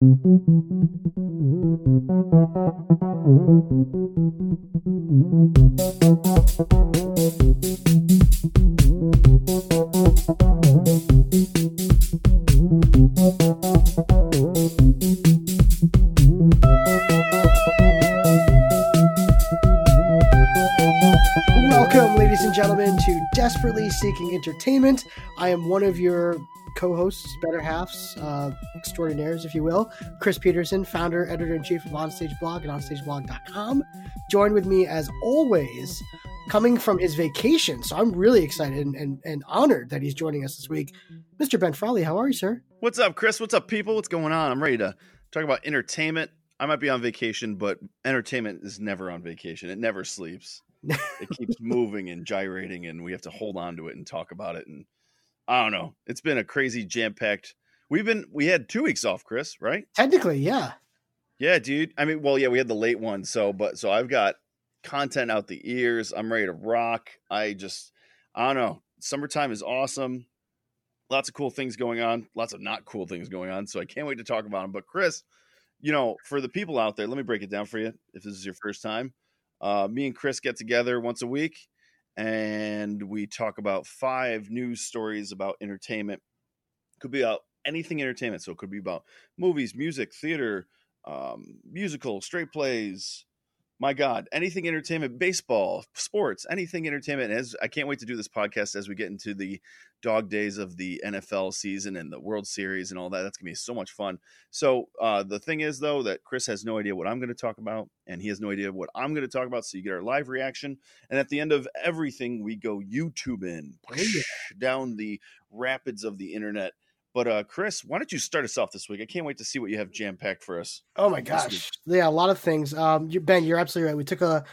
Welcome, ladies and gentlemen, to Desperately Seeking Entertainment. I am one of your co hosts, better halves, uh, extraordinaires, if you will. Chris Peterson, founder, editor in chief of Onstage Blog and OnStageBlog.com. Joined with me, as always, coming from his vacation. So I'm really excited and, and, and honored that he's joining us this week. Mr. Ben Frawley, how are you, sir? What's up, Chris? What's up, people? What's going on? I'm ready to talk about entertainment. I might be on vacation, but entertainment is never on vacation. It never sleeps. it keeps moving and gyrating, and we have to hold on to it and talk about it. And I don't know. It's been a crazy jam packed. We've been we had two weeks off, Chris. Right? Technically, yeah. Yeah, dude. I mean, well, yeah, we had the late one. So, but so I've got content out the ears. I'm ready to rock. I just, I don't know. Summertime is awesome. Lots of cool things going on. Lots of not cool things going on. So I can't wait to talk about them. But Chris, you know, for the people out there, let me break it down for you. If this is your first time, uh, me and Chris get together once a week and we talk about five news stories about entertainment. Could be about anything entertainment. So it could be about movies, music, theater, um, musical, straight plays. My God, anything entertainment, baseball, sports, anything entertainment. As I can't wait to do this podcast as we get into the dog days of the NFL season and the World Series and all that. That's gonna be so much fun. So uh, the thing is, though, that Chris has no idea what I'm going to talk about, and he has no idea what I'm going to talk about. So you get our live reaction, and at the end of everything, we go YouTube in Oh, yeah. down the rapids of the internet. But uh, Chris, why don't you start us off this week? I can't wait to see what you have jam packed for us. Oh my gosh. Yeah, a lot of things. Um, you, ben, you're absolutely right. We took a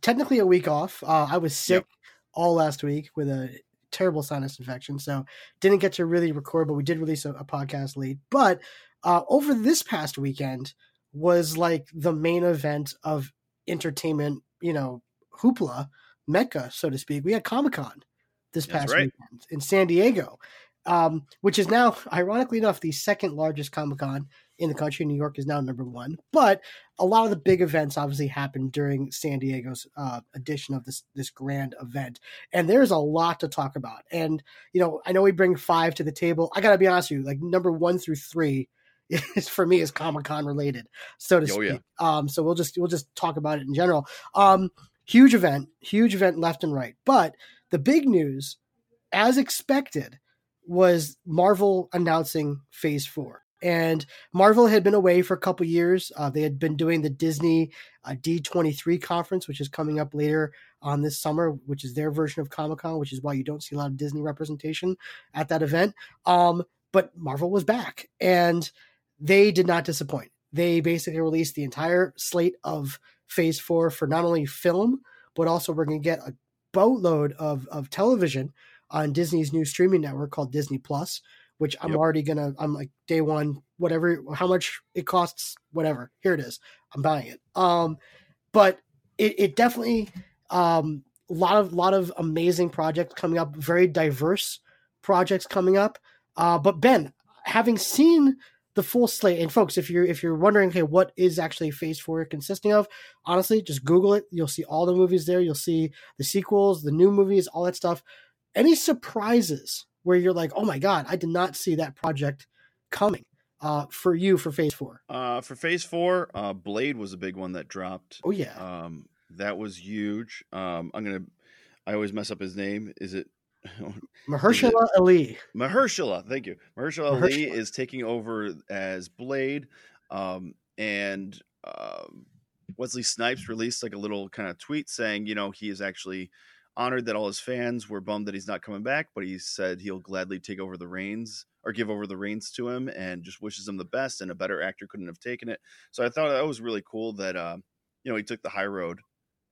technically a week off. Uh, I was sick Yep. all last week with a terrible sinus infection, so didn't get to really record, but we did release a, a podcast late. But uh, over this past weekend was like the main event of entertainment, you know, hoopla, mecca, so to speak. We had Comic Con this past right. weekend in San Diego, um, which is now, ironically enough, the second largest Comic Con in the country. New York is now number one, but a lot of the big events obviously happened during San Diego's uh, edition of this this grand event, and there's a lot to talk about. And you know, I know we bring five to the table. I got to be honest with you, like number one through three. Is for me is Comic Con related, so to Oh, speak. yeah. Um, so we'll just we'll just talk about it in general. Um, huge event, huge event left and right. But the big news, as expected, was Marvel announcing Phase Four. And Marvel had been away for a couple years. Uh, they had been doing the Disney uh, D23 conference, which is coming up later on this summer, which is their version of Comic Con, which is why you don't see a lot of Disney representation at that event. Um, but Marvel was back, and they did not disappoint. They basically released the entire slate of Phase Four for not only film, but also we're going to get a boatload of of television on Disney's new streaming network called Disney Plus, which I'm Yep. already gonna. I'm like day one, whatever, how much it costs, whatever. Here it is. I'm buying it. Um, but it, it definitely um a lot of lot of amazing projects coming up, very diverse projects coming up. Uh, but Ben, having seen the full slate, and folks, if you're if you're wondering, okay, what is actually Phase Four consisting of? Honestly, just Google it. You'll see all the movies there. You'll see the sequels, the new movies, all that stuff. Any surprises where you're like, oh my god, I did not see that project coming uh, for you for Phase Four? Uh, for Phase Four, uh, Blade was a big one that dropped. Oh yeah, Um, that was huge. Um, I'm gonna. I always mess up his name. Is it Mahershala Ali. Mahershala? Thank you. Mahershala Ali is taking over as Blade, um, and um, Wesley Snipes released like a little kind of tweet saying, you know, he is actually honored that all his fans were bummed that he's not coming back, but he said he'll gladly take over the reins or give over the reins to him, and just wishes him the best. And a better actor couldn't have taken it. So I thought that was really cool that uh, you know he took the high road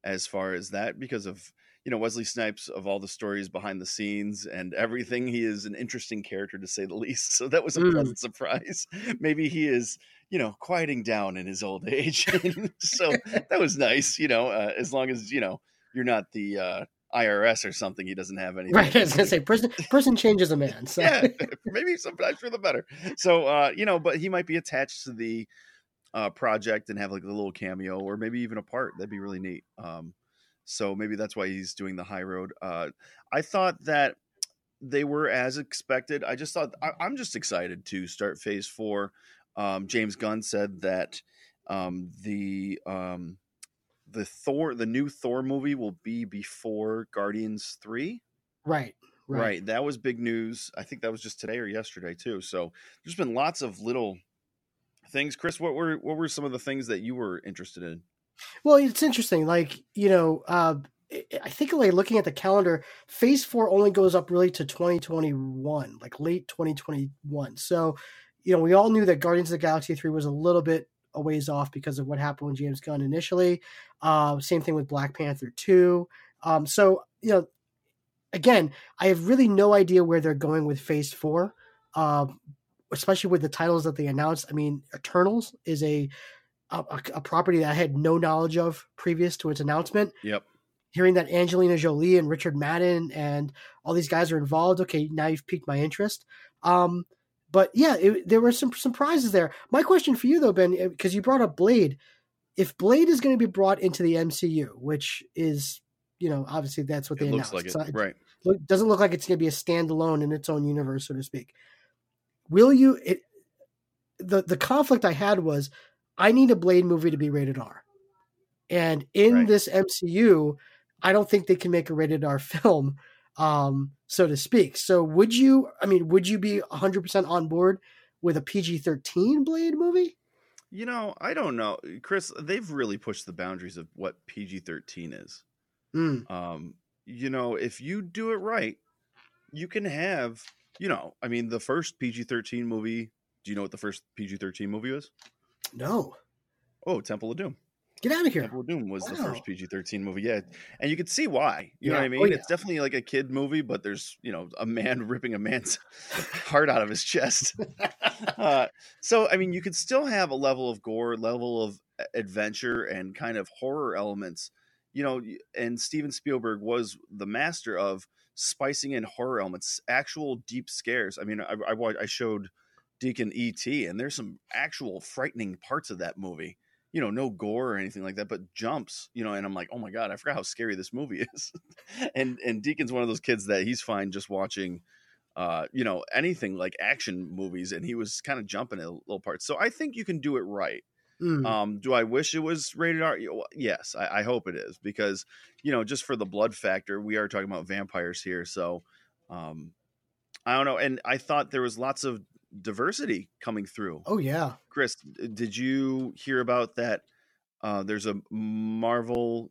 as far as that because of you know Wesley Snipes of all the stories behind the scenes and everything. He is an interesting character to say the least. So that was a Mm. pleasant surprise. Maybe he is you know quieting down in his old age. so that was nice. You know, uh, as long as you know you're not the uh, IRS or something. He doesn't have any. Right. I was gonna say person person changes a man. So. yeah, maybe sometimes for the better. So uh, you know, but he might be attached to the uh, project and have like a little cameo, or maybe even a part. That'd be really neat. Um, so maybe that's why he's doing the high road. Uh, I thought that they were as expected. I just thought I, am just excited to start Phase Four. Um, James Gunn said that um, the um, the Thor, the new Thor movie, will be before Guardians Three. Right, right. Right. That was big news. I think that was just today or yesterday too. So there's been lots of little things. Chris, what were what were some of the things that you were interested in? Well, it's interesting. Like you know, uh, I think like looking at the calendar, Phase Four only goes up really to 2021, like late 2021. So, you know, we all knew that Guardians of the Galaxy Three was a little bit a ways off because of what happened with James Gunn initially. Uh, same thing with Black Panther Two. Um, so, you know, again, I have really no idea where they're going with Phase Four. Uh, especially with the titles that they announced. I mean, Eternals is a a, a property that I had no knowledge of previous to its announcement. Yep hearing that Angelina Jolie and Richard Madden and all these guys are involved, okay, now you've piqued my interest. Um, but yeah, it, there were some surprises there. My question for you though, Ben, eh, because you brought up Blade, if Blade is going to be brought into the MCU, which is, you know, obviously that's what they it announced. Like it. right. Look, doesn't look like it's going to be a standalone in its own universe, so to speak. Will you? It, the the conflict I had was I need a Blade movie to be rated R, and in right. this MCU, I don't think they can make a rated R film, um, so to speak. So would you? I mean, would you be 100 percent on board with a PG 13 Blade movie? You know, I don't know, Chris. They've really pushed the boundaries of what PG 13 is. Mm. Um, you know, if you do it right, you can have. You know, I mean, the first PG 13 movie. Do you know what the first PG 13 movie was? No. Oh, Temple of Doom. Get out of here. Temple of Doom was wow. the first PG 13 movie. Yeah. And you could see why. You yeah. know what I oh, mean? Oh, yeah. It's definitely like a kid movie, but there's, you know, a man ripping a man's heart out of his chest. uh, so, I mean, you could still have a level of gore, level of adventure, and kind of horror elements, you know, and Steven Spielberg was the master of spicing in horror elements, actual deep scares. I mean, I, I, I showed Deacon E.T., and there's some actual frightening parts of that movie you know, no gore or anything like that, but jumps, you know, and I'm like, oh my god, I forgot how scary this movie is. and and Deacon's one of those kids that he's fine just watching, uh, you know, anything like action movies, and he was kind of jumping at little parts. So I think you can do it right. Mm. Um, do I wish it was rated R? Yes, I, I hope it is because you know, just for the blood factor, we are talking about vampires here, so um, I don't know. And I thought there was lots of diversity coming through. Oh yeah, Chris, did you hear about that? Uh, there's a Marvel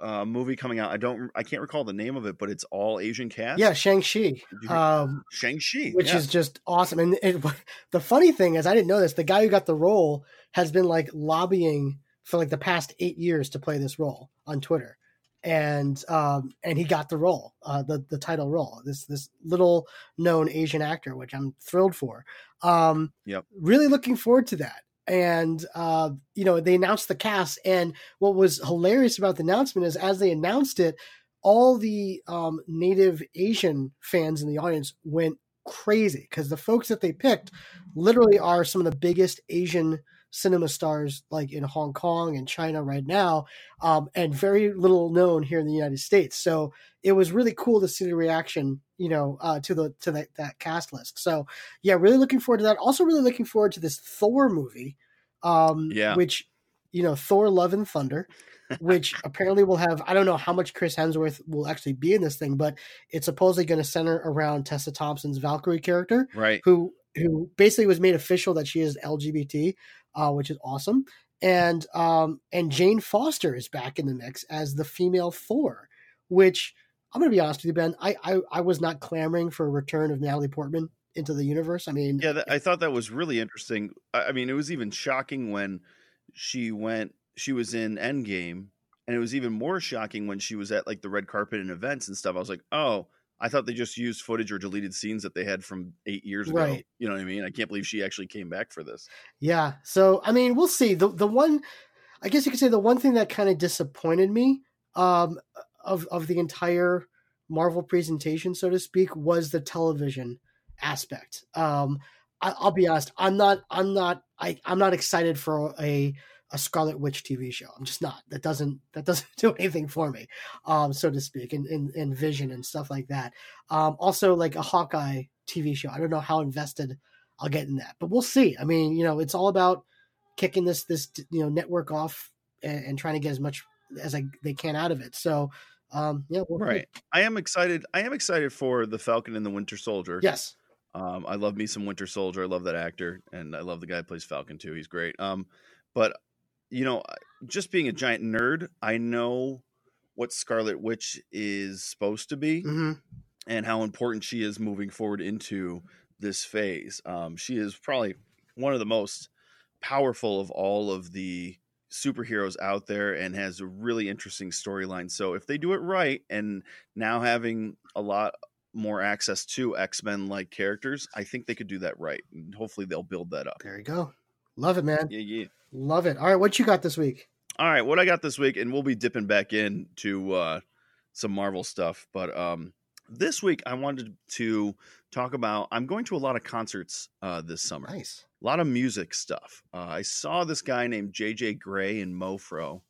uh, movie coming out. I don't, I can't recall the name of it, but it's all Asian cast. Yeah, Shang Chi. Um, Shang Chi, which yeah. is just awesome. And it, the funny thing is, I didn't know this. The guy who got the role has been like lobbying for like the past eight years to play this role on Twitter and um, and he got the role, uh, the the title role. This this little known Asian actor, which I'm thrilled for. Um, yep. Really looking forward to that. And uh, you know, they announced the cast, and what was hilarious about the announcement is as they announced it, all the um, native Asian fans in the audience went crazy because the folks that they picked literally are some of the biggest Asian cinema stars like in Hong Kong and China right now, um, and very little known here in the United States. So it was really cool to see the reaction, you know, uh, to the to that, that cast list. So yeah, really looking forward to that. Also, really looking forward to this Thor movie, um, yeah. which you know, Thor: Love and Thunder. which apparently will have I don't know how much Chris Hemsworth will actually be in this thing, but it's supposedly going to center around Tessa Thompson's Valkyrie character, right? Who who basically was made official that she is LGBT, uh, which is awesome. And um, and Jane Foster is back in the mix as the female Thor, which I'm going to be honest with you, Ben. I, I I was not clamoring for a return of Natalie Portman into the universe. I mean, yeah, that, I thought that was really interesting. I, I mean, it was even shocking when she went. She was in Endgame, and it was even more shocking when she was at like the red carpet and events and stuff. I was like, oh, I thought they just used footage or deleted scenes that they had from eight years ago. Right. You know what I mean? I can't believe she actually came back for this. Yeah. So I mean, we'll see. The the one, I guess you could say the one thing that kind of disappointed me, um, of of the entire Marvel presentation, so to speak, was the television aspect. Um, I, will be honest, I'm not, I'm not, I, I'm not excited for a a Scarlet Witch TV show. I'm just not. That doesn't that doesn't do anything for me, um, so to speak, in, in, in Vision and stuff like that. Um, also, like a Hawkeye TV show. I don't know how invested I'll get in that, but we'll see. I mean, you know, it's all about kicking this this you know network off and, and trying to get as much as I, they can out of it. So um, yeah, we'll right. I am excited. I am excited for the Falcon and the Winter Soldier. Yes. Um, I love me some Winter Soldier. I love that actor, and I love the guy who plays Falcon too. He's great. Um, but you know, just being a giant nerd, I know what Scarlet Witch is supposed to be, mm-hmm. and how important she is moving forward into this phase. Um, she is probably one of the most powerful of all of the superheroes out there and has a really interesting storyline. So if they do it right and now having a lot more access to X-Men like characters, I think they could do that right. And hopefully they'll build that up. There you go. Love it, man. Yeah, yeah. Love it. All right, what you got this week? All right, what I got this week, and we'll be dipping back in to uh, some Marvel stuff, but um, this week I wanted to talk about. I'm going to a lot of concerts uh, this summer. Nice a lot of music stuff. Uh, I saw this guy named JJ Grey in Mofro,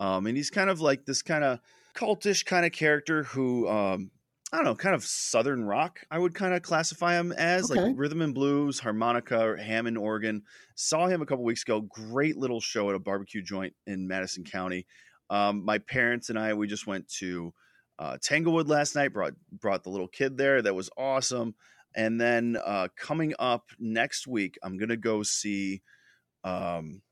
um, and he's kind of like this kind of cultish kind of character who um, I don't know, kind of southern rock. I would kind of classify him as okay. like rhythm and blues, harmonica, Hammond organ. Saw him a couple weeks ago. Great little show at a barbecue joint in Madison County. Um, my parents and I we just went to uh, Tanglewood last night. brought brought the little kid there. That was awesome. And then uh, coming up next week, I'm gonna go see um,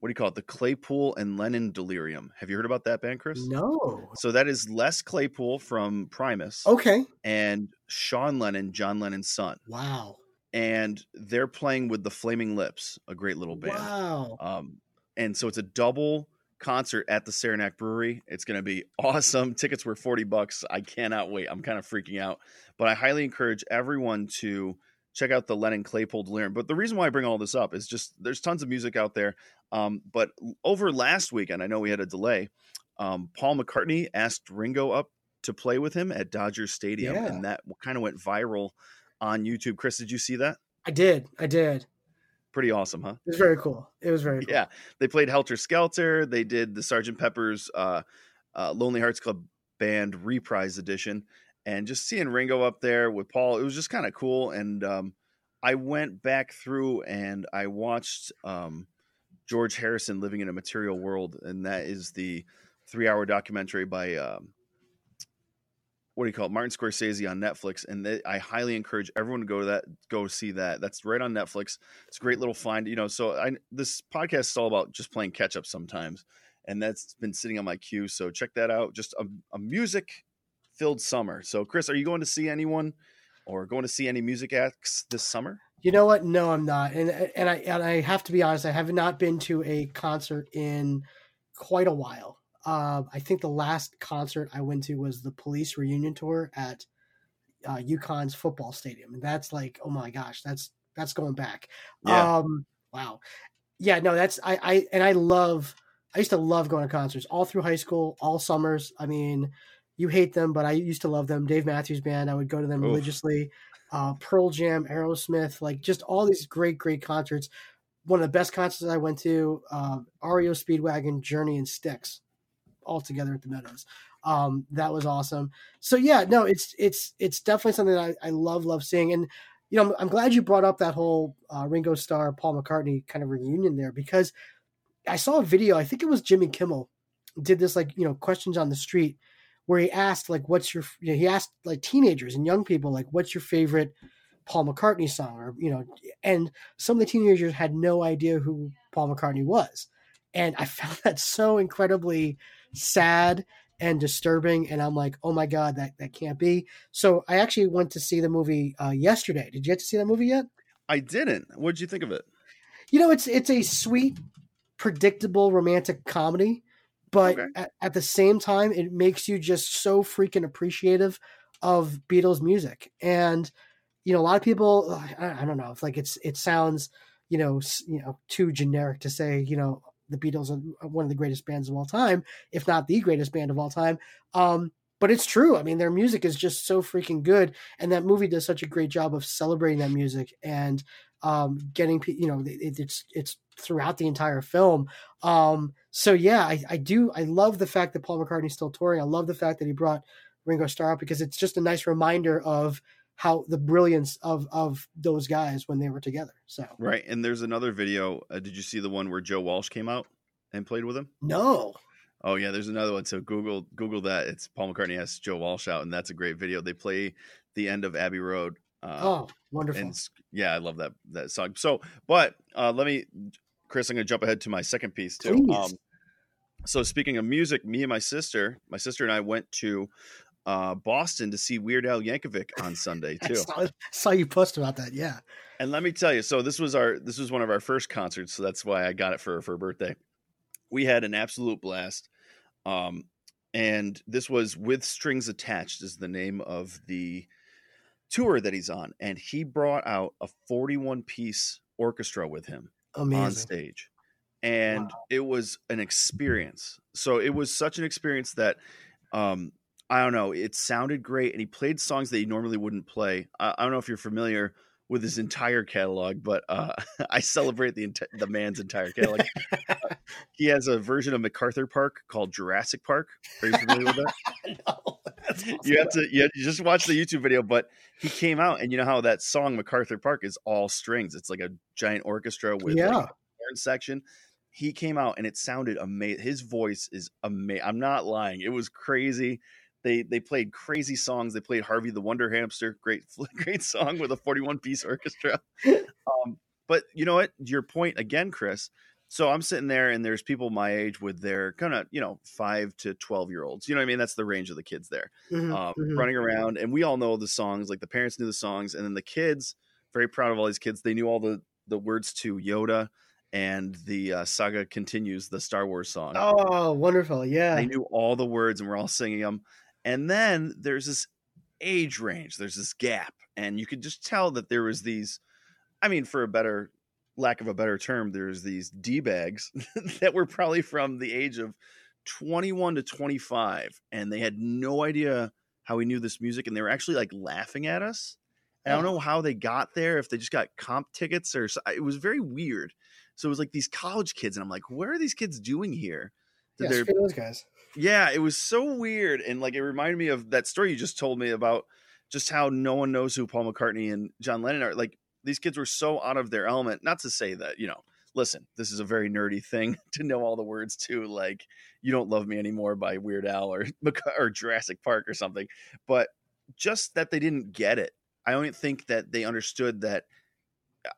what do you call it? The Claypool and Lennon Delirium. Have you heard about that band, Chris? No. So that is Les Claypool from Primus. Okay. And Sean Lennon, John Lennon's son. Wow. And they're playing with the Flaming Lips, a great little band. Wow. Um, and so it's a double concert at the Saranac Brewery. It's going to be awesome. Tickets were 40 bucks. I cannot wait. I'm kind of freaking out. But I highly encourage everyone to check out the Lennon Claypool Delirium. But the reason why I bring all this up is just there's tons of music out there. Um, but over last weekend, I know we had a delay. Um, Paul McCartney asked Ringo up to play with him at Dodger Stadium, yeah. and that kind of went viral on YouTube. Chris, did you see that? I did. I did. Pretty awesome, huh? It was very cool. It was very cool. Yeah. They played Helter Skelter. They did the Sergeant Pepper's uh, uh, Lonely Hearts Club Band Reprise Edition and just seeing Ringo up there with Paul, it was just kind of cool. And um, I went back through and I watched um, George Harrison living in a material world, and that is the three-hour documentary by um, what do you call it, Martin Scorsese on Netflix. And they, I highly encourage everyone to go to that, go see that. That's right on Netflix. It's a great little find. You know, so I this podcast is all about just playing catch up sometimes, and that's been sitting on my queue. So check that out. Just a, a music filled summer. So, Chris, are you going to see anyone or going to see any music acts this summer? You know what? No, I'm not. And and I and I have to be honest. I have not been to a concert in quite a while. Uh, I think the last concert I went to was the Police reunion tour at uh, UConn's football stadium, and that's like, oh my gosh, that's that's going back. Yeah. Um, wow. Yeah. No, that's I I and I love. I used to love going to concerts all through high school, all summers. I mean, you hate them, but I used to love them. Dave Matthews Band, I would go to them Oof. religiously. Uh, Pearl Jam, Aerosmith, like just all these great, great concerts. One of the best concerts I went to, uh, REO Speedwagon, Journey, and Styx, all together at the Meadows. Um, that was awesome. So yeah, no, it's it's it's definitely something that I, I love love seeing, and you know I'm, I'm glad you brought up that whole uh, Ringo Starr Paul McCartney kind of reunion there because I saw a video. I think it was Jimmy Kimmel did this like you know questions on the street where he asked like what's your you know, he asked like teenagers and young people like what's your favorite Paul McCartney song? or you know and some of the teenagers had no idea who Paul McCartney was. And I found that so incredibly sad and disturbing and I'm like oh my god that that can't be. So I actually went to see the movie uh, yesterday. Did you get to see that movie yet? I didn't. What did you think of it? You know it's it's a sweet predictable romantic comedy but okay. at, at, the same time it makes you just so freaking appreciative of beatles music and you know a lot of people I, I, don't know if like it's it sounds you know you know too generic to say you know the Beatles are one of the greatest bands of all time, if not the greatest band of all time. Um, but it's true. I mean, their music is just so freaking good, and that movie does such a great job of celebrating that music and um, getting you know it, it's it's throughout the entire film. Um, so yeah, I, I do I love the fact that Paul McCartney's still touring. I love the fact that he brought Ringo Starr up because it's just a nice reminder of how the brilliance of of those guys when they were together. So right, and there's another video. Uh, did you see the one where Joe Walsh came out and played with him? No. Oh yeah, there's another one. So Google Google that. It's Paul McCartney has Joe Walsh out, and that's a great video. They play the end of Abbey Road. Uh, oh, wonderful! And yeah, I love that that song. So, but uh, let me, Chris, I'm going to jump ahead to my second piece too. Um, so speaking of music, me and my sister, my sister and I went to uh, Boston to see Weird Al Yankovic on Sunday too. saw, saw, you post about that, yeah. And let me tell you, so this was our this was one of our first concerts, so that's why I got it for for her birthday. We had an absolute blast, um, and this was with strings attached is the name of the tour that he's on, and he brought out a 41 piece orchestra with him Amazing. on stage, and wow. it was an experience. So it was such an experience that um, I don't know. It sounded great, and he played songs that he normally wouldn't play. I, I don't know if you're familiar with his entire catalog, but uh, I celebrate the the man's entire catalog. uh, he has a version of MacArthur Park called Jurassic Park. Are you familiar with that? no, awesome. You have to you, have, just watch the YouTube video. But he came out, and you know how that song MacArthur Park is all strings. It's like a giant orchestra with yeah. like section. He came out, and it sounded amazing. His voice is amazing. I'm not lying. It was crazy. They they played crazy songs. They played Harvey the Wonder Hamster, great great song with a 41 piece orchestra. Um, but you know what? Your point again, Chris. So I'm sitting there, and there's people my age with their kind of you know five to 12 year olds. You know what I mean? That's the range of the kids there, mm-hmm, um, mm-hmm. running around, and we all know the songs. Like the parents knew the songs, and then the kids. Very proud of all these kids. They knew all the the words to Yoda and the uh, saga continues the Star Wars song. Oh, wonderful! Yeah, they knew all the words, and we're all singing them. And then there's this age range, there's this gap, and you could just tell that there was these. I mean, for a better lack of a better term, there's these d bags that were probably from the age of 21 to 25, and they had no idea how we knew this music, and they were actually like laughing at us. I don't know how they got there, if they just got comp tickets or it was very weird. So it was like these college kids, and I'm like, what are these kids doing here? Yeah, those guys. Yeah, it was so weird, and like it reminded me of that story you just told me about just how no one knows who Paul McCartney and John Lennon are. Like these kids were so out of their element. Not to say that you know, listen, this is a very nerdy thing to know all the words to, like "You Don't Love Me Anymore" by Weird Al or or Jurassic Park or something, but just that they didn't get it. I don't think that they understood that.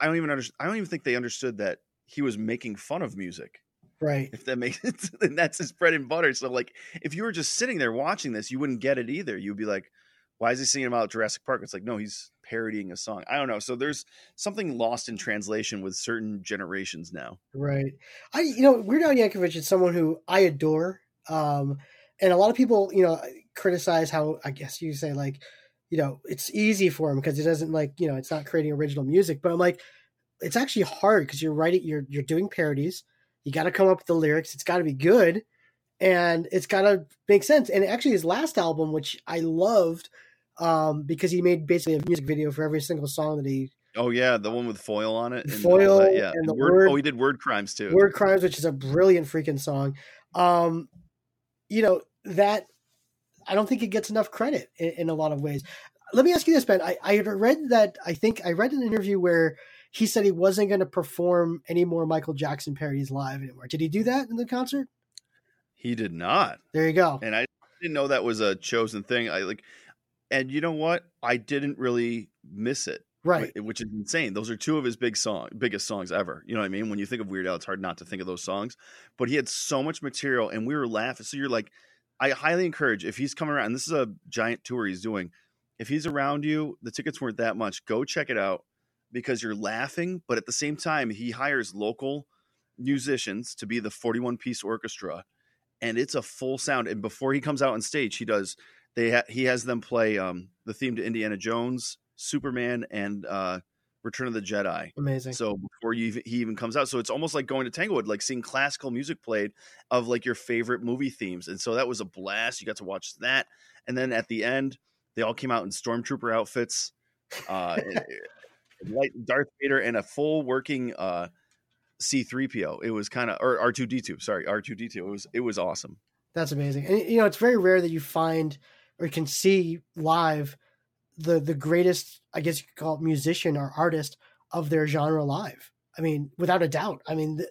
I don't even understand. I don't even think they understood that he was making fun of music. Right. If that makes sense. then that's his bread and butter. So like if you were just sitting there watching this, you wouldn't get it either. You'd be like, why is he singing about Jurassic Park? It's like, no, he's parodying a song. I don't know. So there's something lost in translation with certain generations now. Right. I you know, Weird Al Yankovic is someone who I adore. Um and a lot of people, you know, criticize how I guess you say like, you know, it's easy for him because he doesn't like, you know, it's not creating original music. But I'm like, it's actually hard because you're writing you're you're doing parodies you got to come up with the lyrics it's got to be good and it's got to make sense and actually his last album which i loved um, because he made basically a music video for every single song that he Oh yeah, the one with foil on it. foil, yeah. And the word, word, oh, he did word crimes too. Word crimes, which is a brilliant freaking song. Um, you know that I don't think it gets enough credit in, in, a lot of ways. Let me ask you this, Ben. I, I read that I think I read an interview where he said he wasn't going to perform any more Michael Jackson parodies live anymore. Did he do that in the concert? He did not. There you go. And I didn't know that was a chosen thing. I like, and you know what? I didn't really miss it. Right. Which is insane. Those are two of his big song, biggest songs ever. You know what I mean? When you think of Weird Al, it's hard not to think of those songs. But he had so much material, and we were laughing. So you're like, I highly encourage if he's coming around. this is a giant tour he's doing. If he's around you, the tickets weren't that much. Go check it out because you're laughing, but at the same time, he hires local musicians to be the 41 piece orchestra, and it's a full sound. And before he comes out on stage, he does they ha- he has them play um, the theme to Indiana Jones, Superman, and uh, Return of the Jedi. Amazing. So before you even, he even comes out, so it's almost like going to Tanglewood, like seeing classical music played of like your favorite movie themes, and so that was a blast. You got to watch that, and then at the end, they all came out in stormtrooper outfits, uh, like Darth Vader and a full working uh, C3PO. It was kind of or R2D2. Sorry, R2D2. It was it was awesome. That's amazing. And you know, it's very rare that you find or can see live the the greatest, I guess you could call it musician or artist of their genre live. I mean, without a doubt. I mean, the,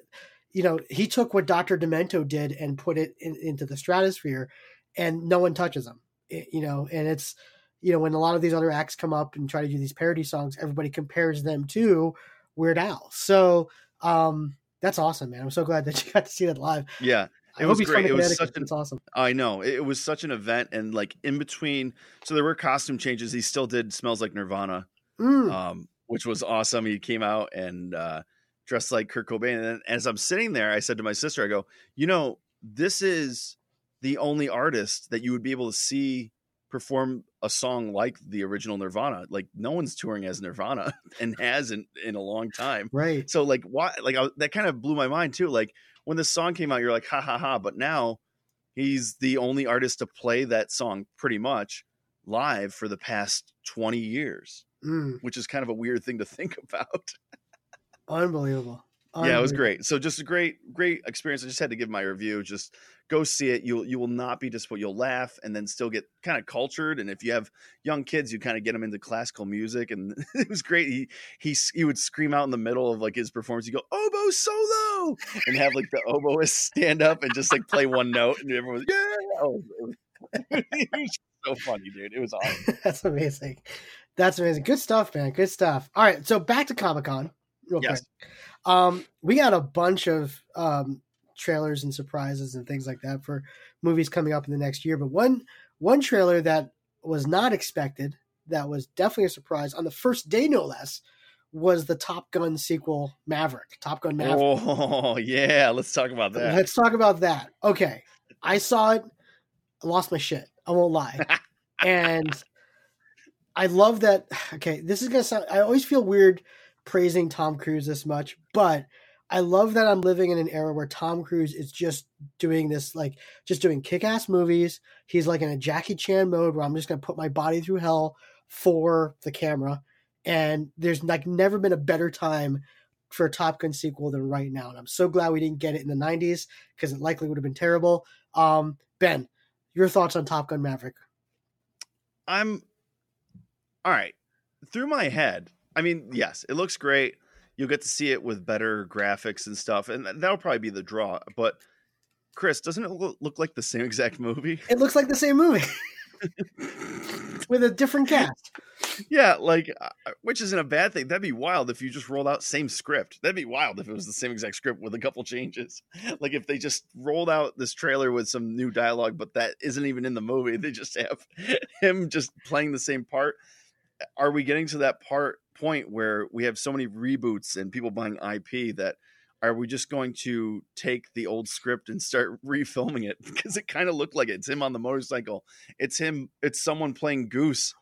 you know, he took what Dr. Demento did and put it in, into the stratosphere and no one touches him. It, you know, and it's you know, when a lot of these other acts come up and try to do these parody songs, everybody compares them to Weird Al. So um, that's awesome, man. I'm so glad that you got to see that live. Yeah. It was great. It was such an it's awesome. I know it was such an event, and like in between, so there were costume changes. He still did "Smells Like Nirvana," Mm. um, which was awesome. He came out and uh, dressed like Kurt Cobain. And as I'm sitting there, I said to my sister, "I go, you know, this is the only artist that you would be able to see perform a song like the original Nirvana. Like no one's touring as Nirvana and hasn't in a long time. right. So like why like I, that kind of blew my mind too. Like when the song came out, you're like ha ha ha. But now he's the only artist to play that song pretty much live for the past 20 years, Mm. which is kind of a weird thing to think about. Unbelievable. Yeah, it was great. So just a great, great experience. I just had to give my review. Just go see it. You'll you will not be disappointed. You'll laugh and then still get kind of cultured. And if you have young kids, you kind of get them into classical music. And it was great. He he he would scream out in the middle of like his performance. You go oboe solo and have like the oboist stand up and just like play one note, and everyone was yeah. Oh, it was so funny, dude. It was awesome. That's amazing. That's amazing. Good stuff, man. Good stuff. All right, so back to Comic Con, real Yes. quick. Um, we got a bunch of um, trailers and surprises and things like that for movies coming up in the next year. But one one trailer that was not expected, that was definitely a surprise on the first day, no less, was the Top Gun sequel, Maverick. Top Gun Maverick. Oh yeah, let's talk about that. Let's talk about that. Okay. I saw it, I lost my shit. I won't lie. and I love that. Okay, this is to sound, I always feel weird praising Tom Cruise this much, but I love that I'm living in an era where Tom Cruise is just doing this, like, just doing kick ass movies. He's like in a Jackie Chan mode where I'm just going to put my body through hell for the camera. And there's like never been a better time for a Top Gun sequel than right now. And I'm so glad we didn't get it in the 90s because it likely would have been terrible. Um, ben, your thoughts on Top Gun Maverick? I'm all right. Through my head, I mean, yes, it looks great. You'll get to see it with better graphics and stuff, and that'll probably be the draw. But Chris, doesn't it look, like the same exact movie? It looks like the same movie with a different cast. yeah, like uh, which isn't a bad thing. That'd be wild if you just rolled out same script. That'd be wild if it was the same exact script with a couple changes. Like if they just rolled out this trailer with some new dialogue, but that isn't even in the movie. They just have him just playing the same part. Are we getting to that part point where we have so many reboots and people buying IP that are we just going to take the old script and start refilming it because it kind of looked like it. it's him on the motorcycle it's him it's someone playing goose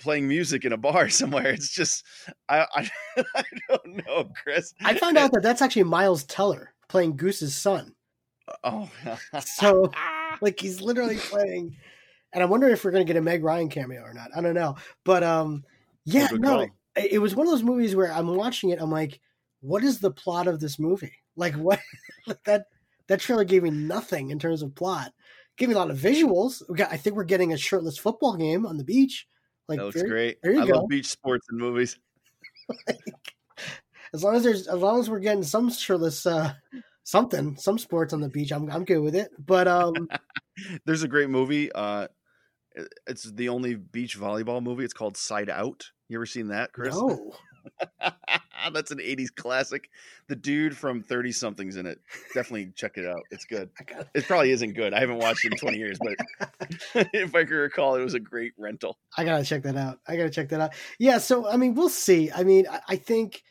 playing music in a bar somewhere it's just i i, I don't know chris I found out that that's actually Miles Teller playing Goose's son. Uh, oh So, like, he's literally playing. And I'm wondering if we're going to get a Meg Ryan cameo or not. I don't know. But, um, yeah, no, call. it was one of those movies where I'm watching it. I'm like, what is the plot of this movie? Like, what? like that that trailer gave me nothing in terms of plot. Gave me a lot of visuals. We got, I think we're getting a shirtless football game on the beach. Like, that looks very- great there you i go. love beach sports and movies as long as there's as long as we're getting some shirtless uh something some sports on the beach i'm i'm good with it but um there's a great movie uh it's the only beach volleyball movie it's called side out you ever seen that chris no That's an 80s classic. The dude from 30 somethings in it. Definitely check it out. It's good. Got- It probably isn't good. I haven't watched it in 20 years, but if I can recall, it was a great rental. I gotta check that out. I gotta check that out. Yeah, so I mean, we'll see. I mean, I, I think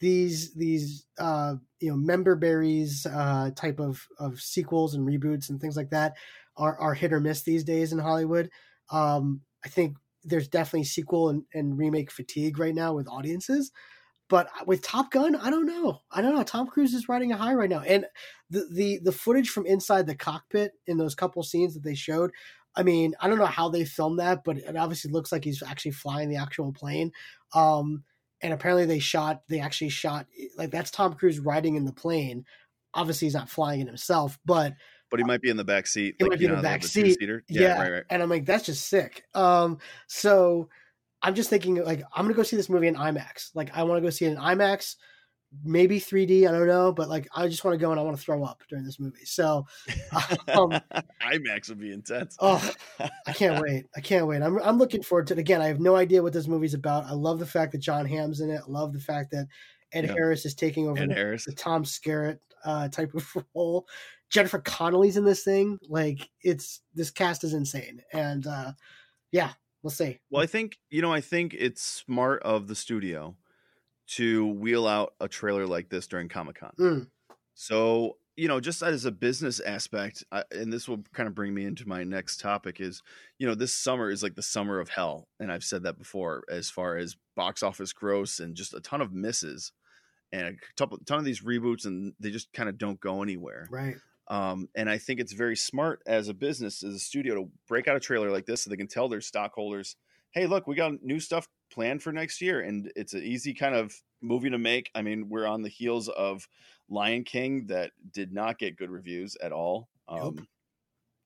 these these uh, you know member berries uh, type of of sequels and reboots and things like that are are hit or miss these days in Hollywood. Um, I think there's definitely sequel and, and remake fatigue right now with audiences. But with Top Gun, I don't know. I don't know. Tom Cruise is riding a high right now, and the the the footage from inside the cockpit in those couple scenes that they showed. I mean, I don't know how they filmed that, but it obviously looks like he's actually flying the actual plane. Um, and apparently they shot, they actually shot like that's Tom Cruise riding in the plane. Obviously, he's not flying it himself, but but he might be in the back seat. He like, might be in the back the seat. Yeah, yeah. Right, right. and I'm like, that's just sick. Um, so I'm just thinking, like, I'm gonna go see this movie in IMAX. Like, I want to go see it in IMAX, maybe 3D. I don't know, but like, I just want to go and I want to throw up during this movie. So, um, IMAX would be intense. oh, I can't wait! I can't wait. I'm I'm looking forward to it. Again, I have no idea what this movie's about. I love the fact that Jon Hamm's in it. I love the fact that Ed Harris is taking over the, the, Tom Skerritt uh, type of role. Jennifer Connelly's in this thing. Like it's this cast is insane, and uh, yeah, we'll see. Well, I think you know, I think it's smart of the studio to wheel out a trailer like this during Comic Con. Mm. So you know, just as a business aspect, I, and this will kind of bring me into my next topic is, you know, this summer is like the summer of hell, and I've said that before as far as box office gross and just a ton of misses and a ton of these reboots and they just kind of don't go anywhere. Right. Um, and I think it's very smart as a business, as a studio, to break out a trailer like this so they can tell their stockholders, "Hey, look, we got new stuff planned for next year," and it's an easy kind of movie to make. I mean, we're on the heels of Lion King that did not get good reviews at all. Um, yep.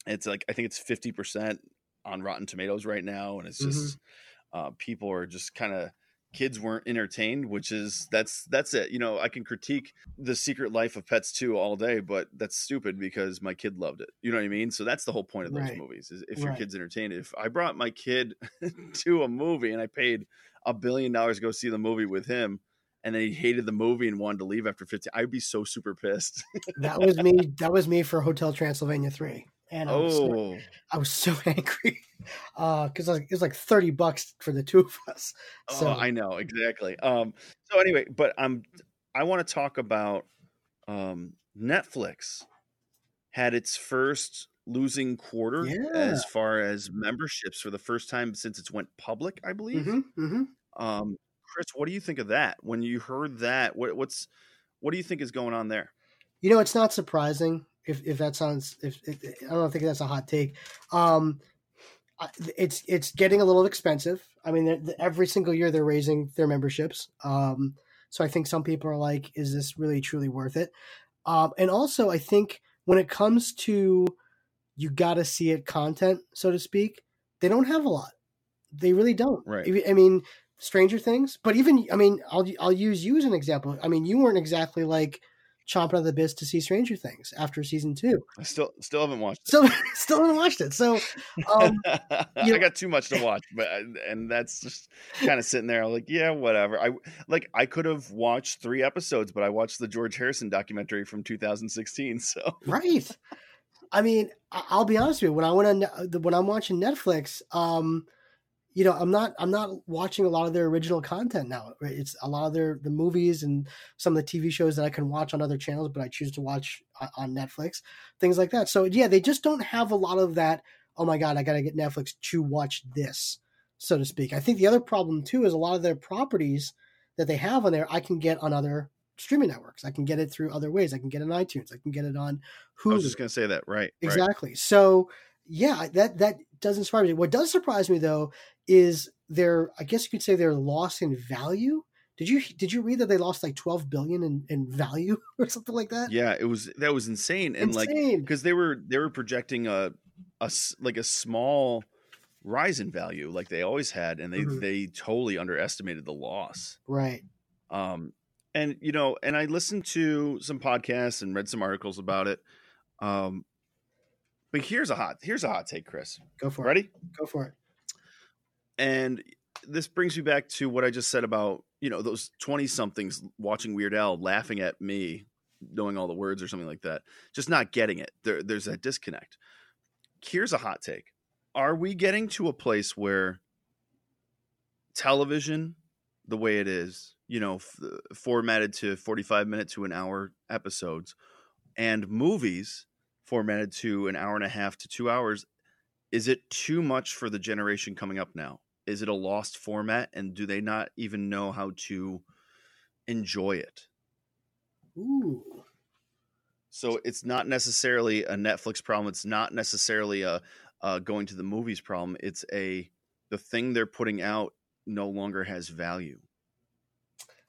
It's like I think it's fifty percent on Rotten Tomatoes right now, and it's just mm-hmm. uh, people are just kind of kids weren't entertained which is that's that's it. You know i can critique the secret life of pets 2 all day but that's stupid because my kid loved it. You know what i mean? So that's the whole point of those right. movies is if right. your kid's entertained if i brought my kid to a movie and i paid a billion dollars to go see the movie with him and then he hated the movie and wanted to leave after 15 i'd be so super pissed. That was me that was me for hotel transylvania 3 and I was, oh. I was so angry because uh, it was like thirty bucks for the two of us. So oh, I know exactly. Um, so anyway, but I'm I want to talk about um, Netflix had its first losing quarter yeah. as far as memberships for the first time since it's went public, I believe. Mm-hmm, mm-hmm. Um, Chris, what do you think of that? When you heard that, what, what's what do you think is going on there? You know, it's not surprising if if that sounds if, if I don't think that's a hot take. Um, it's it's getting a little expensive. I mean, every single year they're raising their memberships. Um, so I think some people are like, is this really truly worth it? Um, and also, I think when it comes to you got to see it content, so to speak, they don't have a lot. They really don't. Right. I mean, Stranger Things, but even I mean, I'll I'll use you as an example. I mean, you weren't exactly like chomping at the bit to see Stranger Things after season two. I still still haven't watched it. Still still haven't watched it. So um, I got too much to watch, but and that's just kind of sitting there. Like, yeah, whatever. I like I could have watched three episodes, but I watched the George Harrison documentary from 2016. So right. I mean, I'll be honest with you. When I went on when I'm watching Netflix, um, you know i'm not i'm not watching a lot of their original content now right? it's a lot of their the movies and some of the tv shows that i can watch on other channels but i choose to watch on netflix things like that. So yeah they just don't have a lot of that oh my god i gotta get netflix to watch this so to speak. I think the other problem too is a lot of their properties that they have on there i can get on other streaming networks. I can get it through other ways. I can get it on itunes. I can get it on Hulu. i was just gonna say that. Right exactly. Right. so yeah that that doesn't surprise me what does surprise me though is their I guess you could say their loss in value. Did you did you read that they lost like 12 billion in, in value or something like that? Yeah, it was that was insane and insane. like because they were they were projecting a a like a small rise in value like they always had and they mm-hmm. they totally underestimated the loss. Right. Um and you know, and I listened to some podcasts and read some articles about it. Um but here's a hot here's a hot take, Chris. Go for Ready? it. Ready? Go for it and this brings me back to what I just said about you know those twenty somethings watching Weird Al laughing at me, knowing all the words or something like that, just not getting it. There, there's that disconnect. Here's a hot take: Are we getting to a place where television, the way it is, you know, f- formatted to forty-five minute to an hour episodes, and movies formatted to an hour and a half to two hours, is it too much for the generation coming up now? is it a lost format and do they not even know how to enjoy it. Ooh. So it's not necessarily a Netflix problem. It's not necessarily a, a going to the movies problem. It's a the thing they're putting out no longer has value.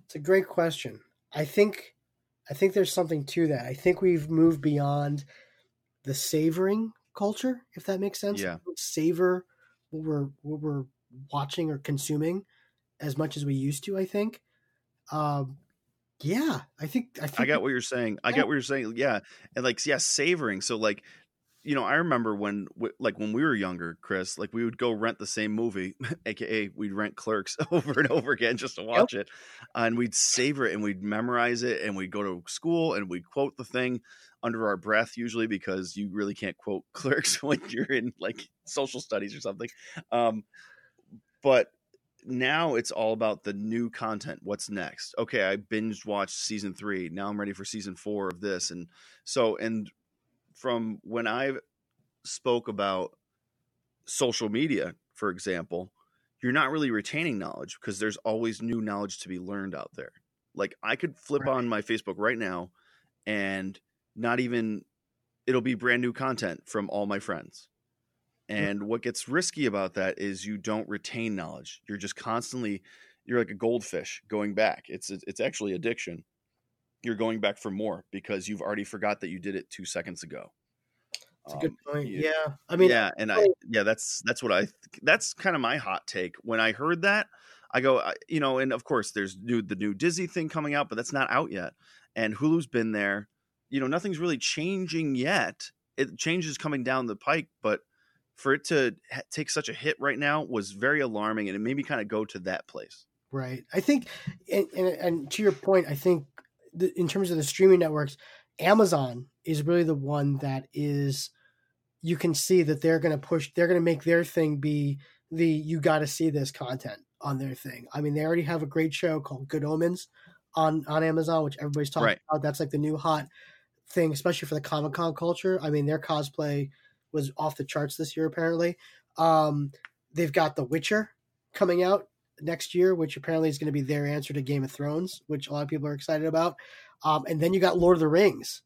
It's a great question. I think I think there's something to that. I think we've moved beyond the savoring culture, if that makes sense. Yeah. Savor what we're what we're watching or consuming as much as we used to, I think. Um yeah, I think I think I got what you're saying. I Yeah. got what you're saying. Yeah, and like yeah, savoring. So like, you know, I remember when like when we were younger, Chris, like we would go rent the same movie, aka we'd rent Clerks over and over again just to watch it, and we'd savor it and we'd memorize it and we'd go to school and we'd quote the thing under our breath usually because you really can't quote Clerks when you're in like social studies or something. Um, but now it's all about the new content. What's next? Okay, I binge watched season three. Now I'm ready for season four of this. And so, and from when I spoke about social media, for example, you're not really retaining knowledge because there's always new knowledge to be learned out there. Like I could flip Right. on my Facebook right now and not even, it'll be brand new content from all my friends. And what gets risky about that is you don't retain knowledge. You're just constantly you're like a goldfish going back. It's it's actually addiction. You're going back for more because you've already forgot that you did it 2 seconds ago. it's a good Um, point. you- Yeah. I mean yeah, and I yeah, that's that's what I that's kind of my hot take. When I heard that, I go, I- you know, and of course there's new the new Disney thing coming out, but that's not out yet. And Hulu's been there. You know, nothing's really changing yet. It changes coming down the pike, but for it to ha- take such a hit right now was very alarming, and it made me kind of go to that place. Right. I think, and, and, and to your point, I think the, in terms of the streaming networks, Amazon is really the one that is, you can see that they're going to push, they're going to make their thing be the, you got to see this content on their thing. I mean, they already have a great show called Good Omens on, on Amazon, which everybody's talking Right. about. That's like the new hot thing, especially for the Comic Con culture. I mean, their cosplay was off the charts this year, apparently. Um, they've got The Witcher coming out next year, which apparently is going to be their answer to Game of Thrones, which a lot of people are excited about. Um, and then you got Lord of the Rings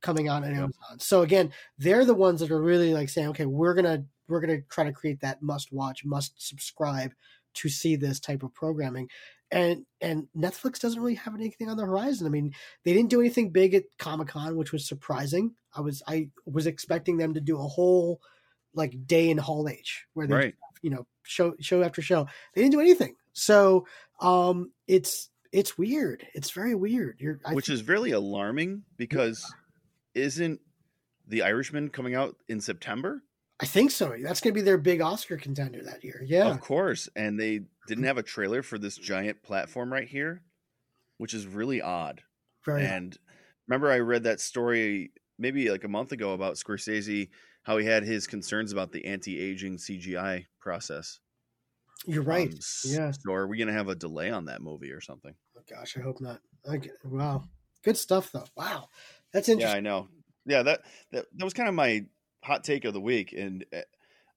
coming out on Yep. Amazon. So again, they're the ones that are really like saying, okay, we're gonna we're gonna try to create that must watch, must subscribe to see this type of programming. And and Netflix doesn't really have anything on the horizon. I mean, they didn't do anything big at Comic Con, which was surprising. I was I was expecting them to do a whole like day in Hall H where they Right. you know show show after show they didn't do anything so um it's it's weird it's very weird you're I Which think- is really alarming because isn't The Irishman coming out in September? I think so that's gonna be their big oscar contender that year yeah Of course. And they didn't have a trailer for this giant platform right here, which is really odd. very And remember, I read that story maybe like a month ago about Scorsese, how he had his concerns about the anti aging CGI process. you're right Um, yeah So are we going to have a delay on that movie or something? oh, gosh i hope not okay. wow good stuff though wow that's interesting. Yeah, I know. Yeah, that, that that was kind of my hot take of the week, and uh,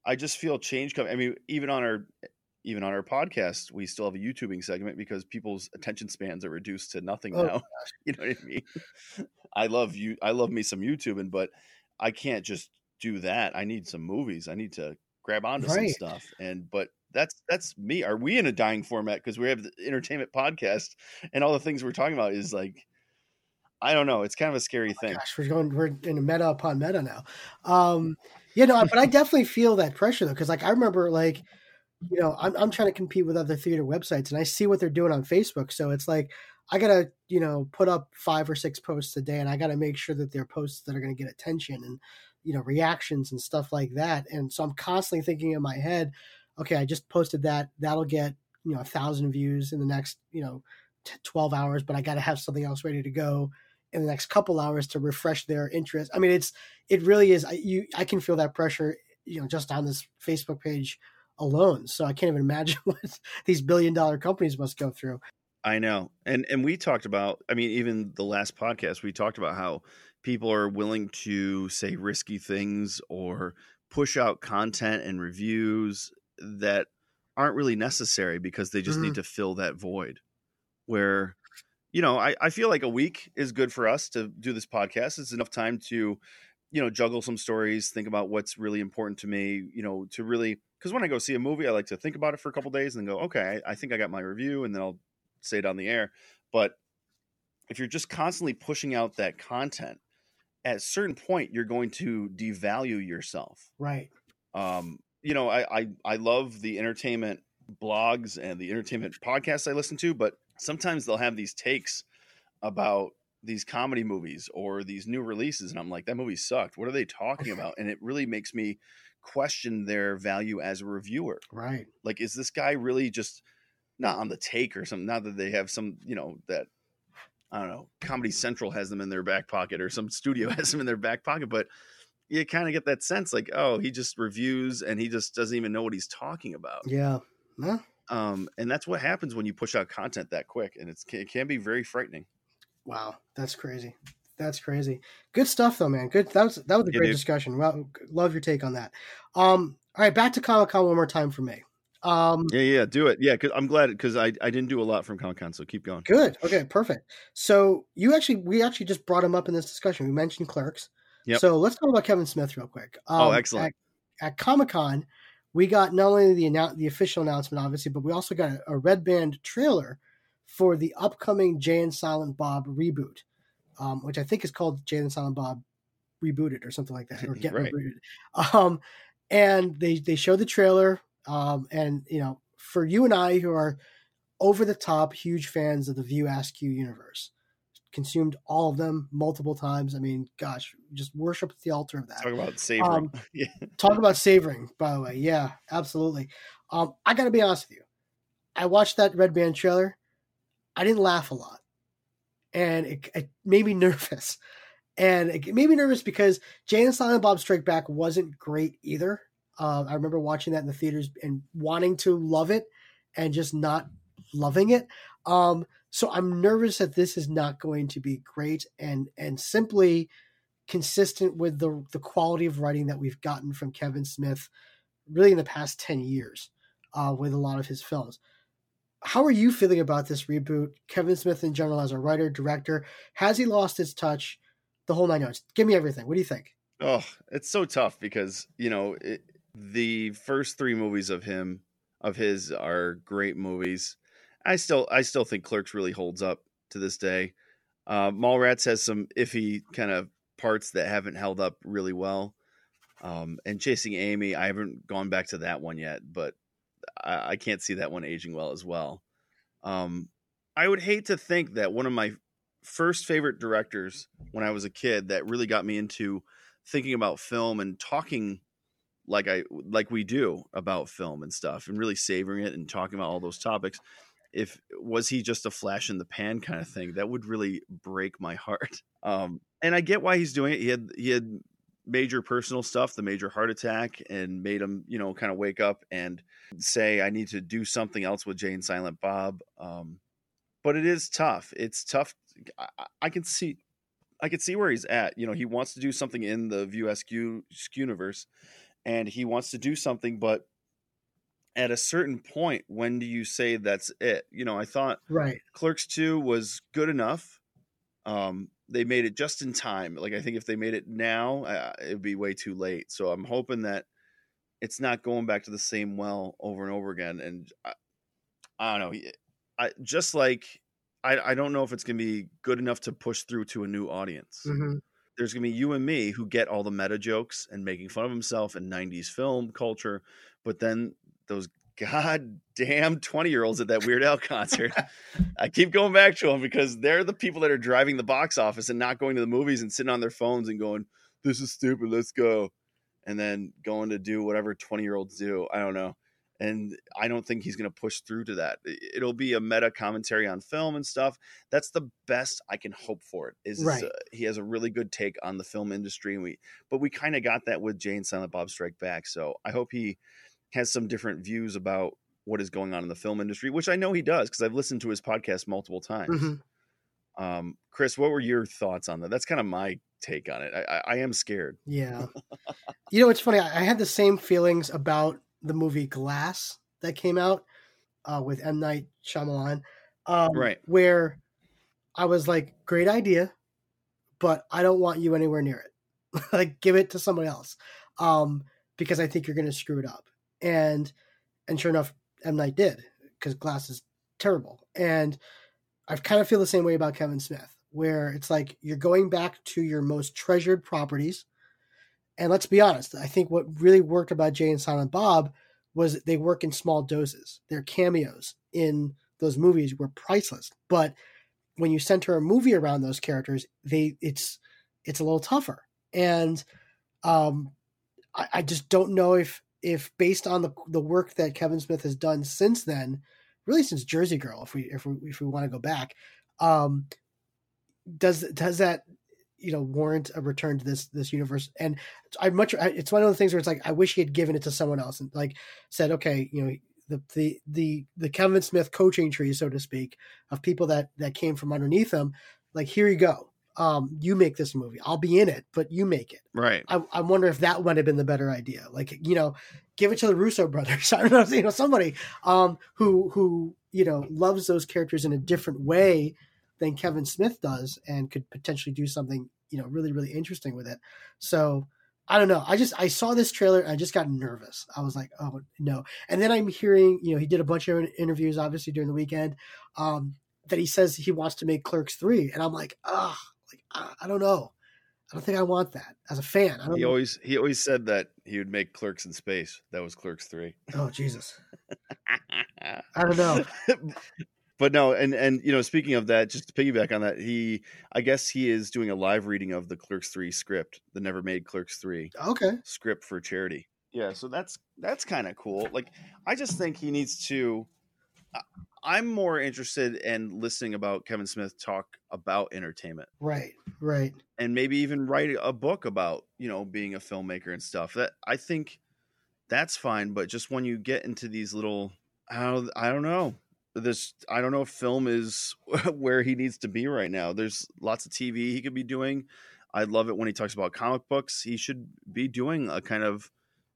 I just feel change coming. I mean, even on our even on our podcast, we still have a YouTubing segment because people's attention spans are reduced to nothing Oh, now. you know what I mean? I love you. I love me some YouTubing, but I can't just do that. I need some movies. I need to grab onto some stuff. And but that's that's me. Are we in a dying format because we have the entertainment podcast and all the things we're talking about is like I don't know. It's kind of a scary thing. gosh we're going we're in a meta upon meta now um you know but i definitely feel that pressure though because like i remember like you know I'm, I'm trying to compete with other theater websites and i see what they're doing on facebook so it's like i gotta you know put up five or six posts a day and i gotta make sure that they're posts that are going to get attention and you know reactions and stuff like that and so i'm constantly thinking in my head okay i just posted that that'll get you know a thousand views in the next you know 12 hours but i gotta have something else ready to go in the next couple hours to refresh their interest. I mean it's it really is I, you i can feel that pressure you know just on this facebook page alone. So i can't even imagine what these billion dollar companies must go through. I know. And and we talked about I mean even the last podcast we talked about how people are willing to say risky things or push out content and reviews that aren't really necessary because they just need mm-hmm. to fill that void where you know, I, I feel like a week is good for us to do this podcast. It's enough time to, you know, juggle some stories, think about what's really important to me, you know, to really, because when I go see a movie, I like to think about it for a couple days and go, okay, I, I think I got my review and then I'll say it on the air. But if you're just constantly pushing out that content, at a certain point, you're going to devalue yourself. Right. Um, you know, I, I, I love the entertainment blogs and the entertainment podcasts I listen to, but sometimes they'll have these takes about these comedy movies or these new releases and I'm like that movie sucked. What are they talking about? And it really makes me question their value as a reviewer. Right. Like is this guy really just not on the take or something? Not that they have some, you know, that I don't know, Comedy Central has them in their back pocket or some studio has them in their back pocket, but you kind of get that sense like, oh, he just reviews and he just doesn't even know what he's talking about. Yeah. Huh? Um, and that's what happens when you push out content that quick, and it's, it can be very frightening. Wow, that's crazy. That's crazy. Good stuff, though, man. Good. That was that was a Yeah, great dude. discussion. Well, love your take on that. Um, all right, back to Comic Con one more time for me. Um, Yeah, yeah, do it. Yeah, because I'm glad because I I didn't do a lot from Comic Con, so keep going. good. Okay, perfect. So you actually, we actually just brought him up in this discussion. We mentioned Clerks. Yep. So let's talk about Kevin Smith real quick. Um, Oh, excellent. At, at Comic Con, we got not only the annou- the official announcement, obviously, but we also got a, a Red Band trailer for the upcoming Jay and Silent Bob reboot, um, which I think is called Jay and Silent Bob rebooted or something like that, or get Right. rebooted. Um, and they they showed the trailer, um, and you know, for you and I who are over the top huge fans of the View Askew universe, consumed all of them multiple times. I mean, gosh, just worship at the altar of that. Talk about savoring. Um, yeah. talk about savoring by the way. Yeah absolutely. Um i gotta be honest with you. I watched that red band trailer. I didn't laugh a lot. And it, it made me nervous. And it made me nervous because jay and silent bob strike back wasn't great either. Um, i remember watching that in the theaters and wanting to love it and just not loving it. Um, so i'm nervous that this is not going to be great and and simply consistent with the the quality of writing that we've gotten from Kevin Smith really in the past 10 years uh, with a lot of his films. How are you feeling about this reboot? Kevin Smith in general as a writer, director, has he lost his touch? The whole nine yards. Give me everything. What do you think? Oh, it's so tough because you know it, the first three movies of him of his are great movies. I still I still think Clerks really holds up to this day. Uh, Mallrats has some iffy kind of parts that haven't held up really well. Um, and Chasing Amy, I haven't gone back to that one yet, but I, I can't see that one aging well as well. Um, I would hate to think that one of my first favorite directors when I was a kid that really got me into thinking about film and talking like I like we do about film and stuff and really savoring it and talking about all those topics. If was he just a flash in the pan kind of thing, that would really break my heart. Um, and I get why he's doing it. He had he had major personal stuff, the major heart attack, and made him you know kind of wake up and say I need to do something else with Jay and Silent Bob. Um, but it is tough. It's tough. I, I- can see I can see where he's at. You know, he wants to do something in the View universe, and he wants to do something, but at a certain point, when do you say that's it? You know, I thought Right. Clerks 2 was good enough. Um, they made it just in time. Like, I think if they made it now, uh, it'd be way too late. So I'm hoping that it's not going back to the same well over and over again. And I, I don't know. I just like, I, I don't know if it's going to be good enough to push through to a new audience hmm there's gonna be you and me who get all the meta jokes and making fun of himself in 90s film culture but then those goddamn 20 year olds at that weird al concert. I keep going back to them because they're the people that are driving the box office and not going to the movies and sitting on their phones and going this is stupid let's go and then going to do whatever 20 year olds do i don't know. And i don't think he's going to push through to that. It'll be a meta commentary on film and stuff. That's the best i can hope for it is Right. uh, he has a really good take on the film industry and we but we kind of got that with jay and silent bob strike back so i hope he has some different views about what is going on in the film industry which i know he does because i've listened to his podcast multiple times hmm um chris what were your thoughts on that that's kind of my take on it i, I, I am scared Yeah. you know, it's funny. I I had the same feelings about the movie Glass that came out uh, with M Night Shyamalan, um, Right. Where I was like, great idea, but I don't want you anywhere near it. like, give it to somebody else, um, because I think you're going to screw it up. And and sure enough, M Night did because Glass is terrible. And I kind of feel the same way about Kevin Smith, where it's like you're going back to your most treasured properties. And let's be honest, I think what really worked about Jay and Silent Bob was they work in small doses. Their cameos in those movies were priceless. But when you center a movie around those characters, they it's it's a little tougher. And um, I, I just don't know if if based on the the work that Kevin Smith has done since then, really since Jersey Girl, if we if we if we want to go back, um, does does that you know warrant a return to this this universe? And I much it's one of the things where it's like I wish he had given it to someone else and like said, okay, you know. The, the the the Kevin Smith coaching tree, so to speak, of people that that came from underneath him, like here you go, um, you make this movie. I'll be in it, but you make it. Right. I, I wonder if that might have been the better idea. Like, you know, give it to the Russo brothers. I don't know, you know, somebody um, who who you know loves those characters in a different way than Kevin Smith does, and could potentially do something you know really really interesting with it. So I don't know. I just I saw this trailer and I just got nervous. I was like, oh no. And then I'm hearing, you know, he did a bunch of interviews obviously during the weekend. Um, that he says he wants to make Clerks three, and I'm like, ah, like I, I, don't know. I don't think I want that as a fan. I don't he know. always he always said that he would make Clerks in space. That was Clerks three. Oh Jesus. I don't know. but no, and and you know, speaking of that, just to piggyback on that, he I guess he is doing a live reading of the Clerks three script, the Never Made Clerks three. Okay. Script for charity. Yeah, so that's that's kind of cool. Like I just think he needs to uh, I'm more interested in listening about Kevin Smith talk about entertainment. Right, right. And maybe even write a book about, you know, being a filmmaker and stuff. That I think that's fine, but just when you get into these little I don't, I don't know. This I don't know if film is where he needs to be right now. There's lots of TV he could be doing. I love it when he talks about comic books. He should be doing a kind of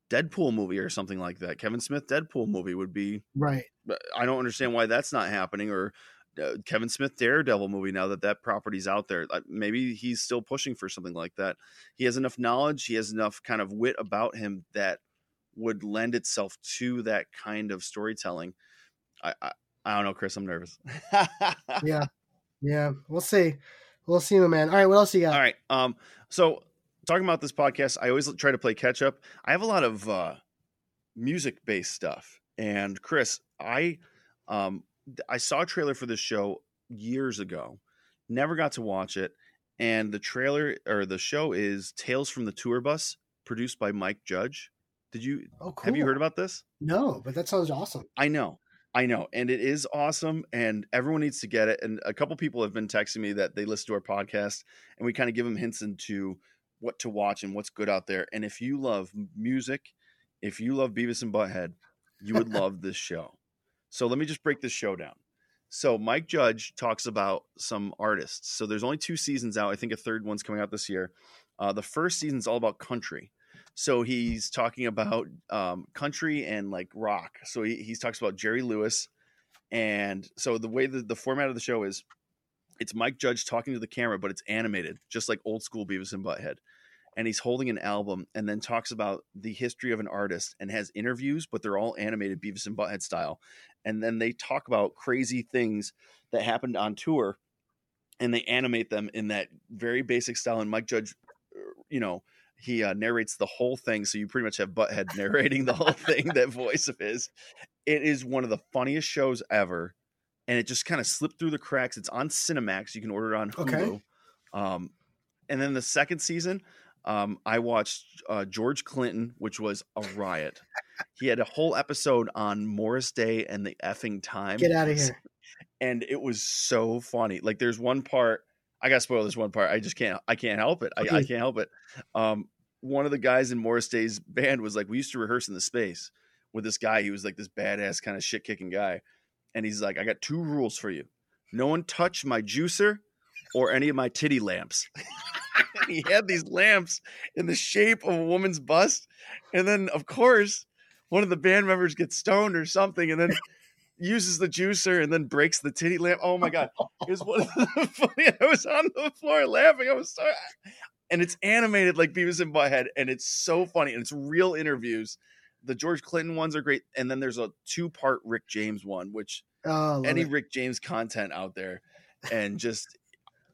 Deadpool movie or something like that. Kevin Smith Deadpool movie would be right. I don't understand why that's not happening. Or uh, Kevin Smith Daredevil movie now that that property's out there. maybe he's still pushing for something like that. He has enough knowledge. He has enough kind of wit about him that would lend itself to that kind of storytelling. I I, I don't know, Chris. I'm nervous. yeah, yeah. We'll see. We'll see, my man. All right, what else you got? All right. Um. So talking about this podcast, I always try to play catch up. I have a lot of uh, music based stuff. And Chris, I um, I saw a trailer for this show years ago, never got to watch it. And the trailer or the show is Tales from the Tour Bus, produced by Mike Judge. Did you oh, cool. have you heard about this? No, but that sounds awesome. I know. I know, and it is awesome, and everyone needs to get it. And a couple people have been texting me that they listen to our podcast, and we kind of give them hints into what to watch and what's good out there. And if you love music, if you love Beavis and Butthead, you would love this show. So let me just break this show down. So Mike Judge talks about some artists. So there's only two seasons out. I think a third one's coming out this year. Uh, the first season's all about country. So he's talking about um, country and like rock. So he, he talks about Jerry Lewis. And so the way that the format of the show is it's Mike Judge talking to the camera, but it's animated, just like old school Beavis and Butthead. And he's holding an album and then talks about the history of an artist and has interviews, but they're all animated Beavis and Butthead style. And then they talk about crazy things that happened on tour and they animate them in that very basic style. And Mike Judge, uh, you know, he uh, narrates the whole thing. So you pretty much have Butthead narrating the whole thing, that voice of his. It is one of the funniest shows ever and it just kind of slipped through the cracks. It's on Cinemax. You can order it on Hulu. Okay. Um, and then the second season, um, I watched uh, George Clinton, which was a riot. he had a whole episode on Morris Day and the effing time. Get out of here! And it was so funny. Like, there's one part. I got to spoil this one part. I just can't. I can't help it. I, I can't help it. Um, one of the guys in Morris Day's band was like, we used to rehearse in the space with this guy. He was like this badass kind of shit kicking guy and he's like, I got two rules for you. No one touch my juicer or any of my titty lamps. he had these lamps in the shape of a woman's bust. And then, of course, one of the band members gets stoned or something. And then uses the juicer and then breaks the titty lamp. Oh my god, it was one of the funny. I was on the floor laughing. I was so, and it's animated like Beavis and Butthead, and it's so funny, and it's real interviews. The George Clinton ones are great, and then there's a two part Rick James one, which Oh, any it. Rick James content out there, and just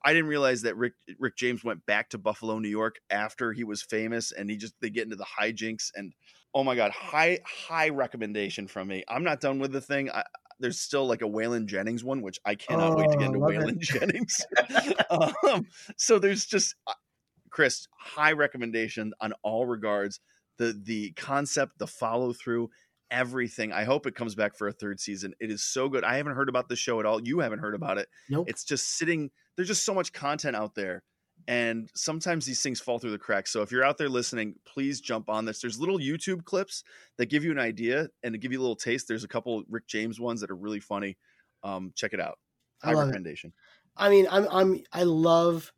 I didn't realize that Rick Rick James went back to Buffalo, New York after he was famous, and he just they get into the hijinks and oh my god, high high recommendation from me. I'm not done with the thing. I, there's still like a Waylon Jennings one, which I cannot wait to get Oh, into love it. Waylon Jennings. um, so there's just uh, Chris, high recommendation on all regards. The the concept, the follow through, everything. I hope it comes back for a third season. It is so good. I haven't heard about the show at all. You haven't heard about it. Nope. It's just sitting. There's just so much content out there, and sometimes these things fall through the cracks. So if you're out there listening, please jump on this. There's little YouTube clips that give you an idea and to give you a little taste. There's a couple Rick James ones that are really funny. Um, check it out. I High it. recommendation. I mean, I'm I'm I love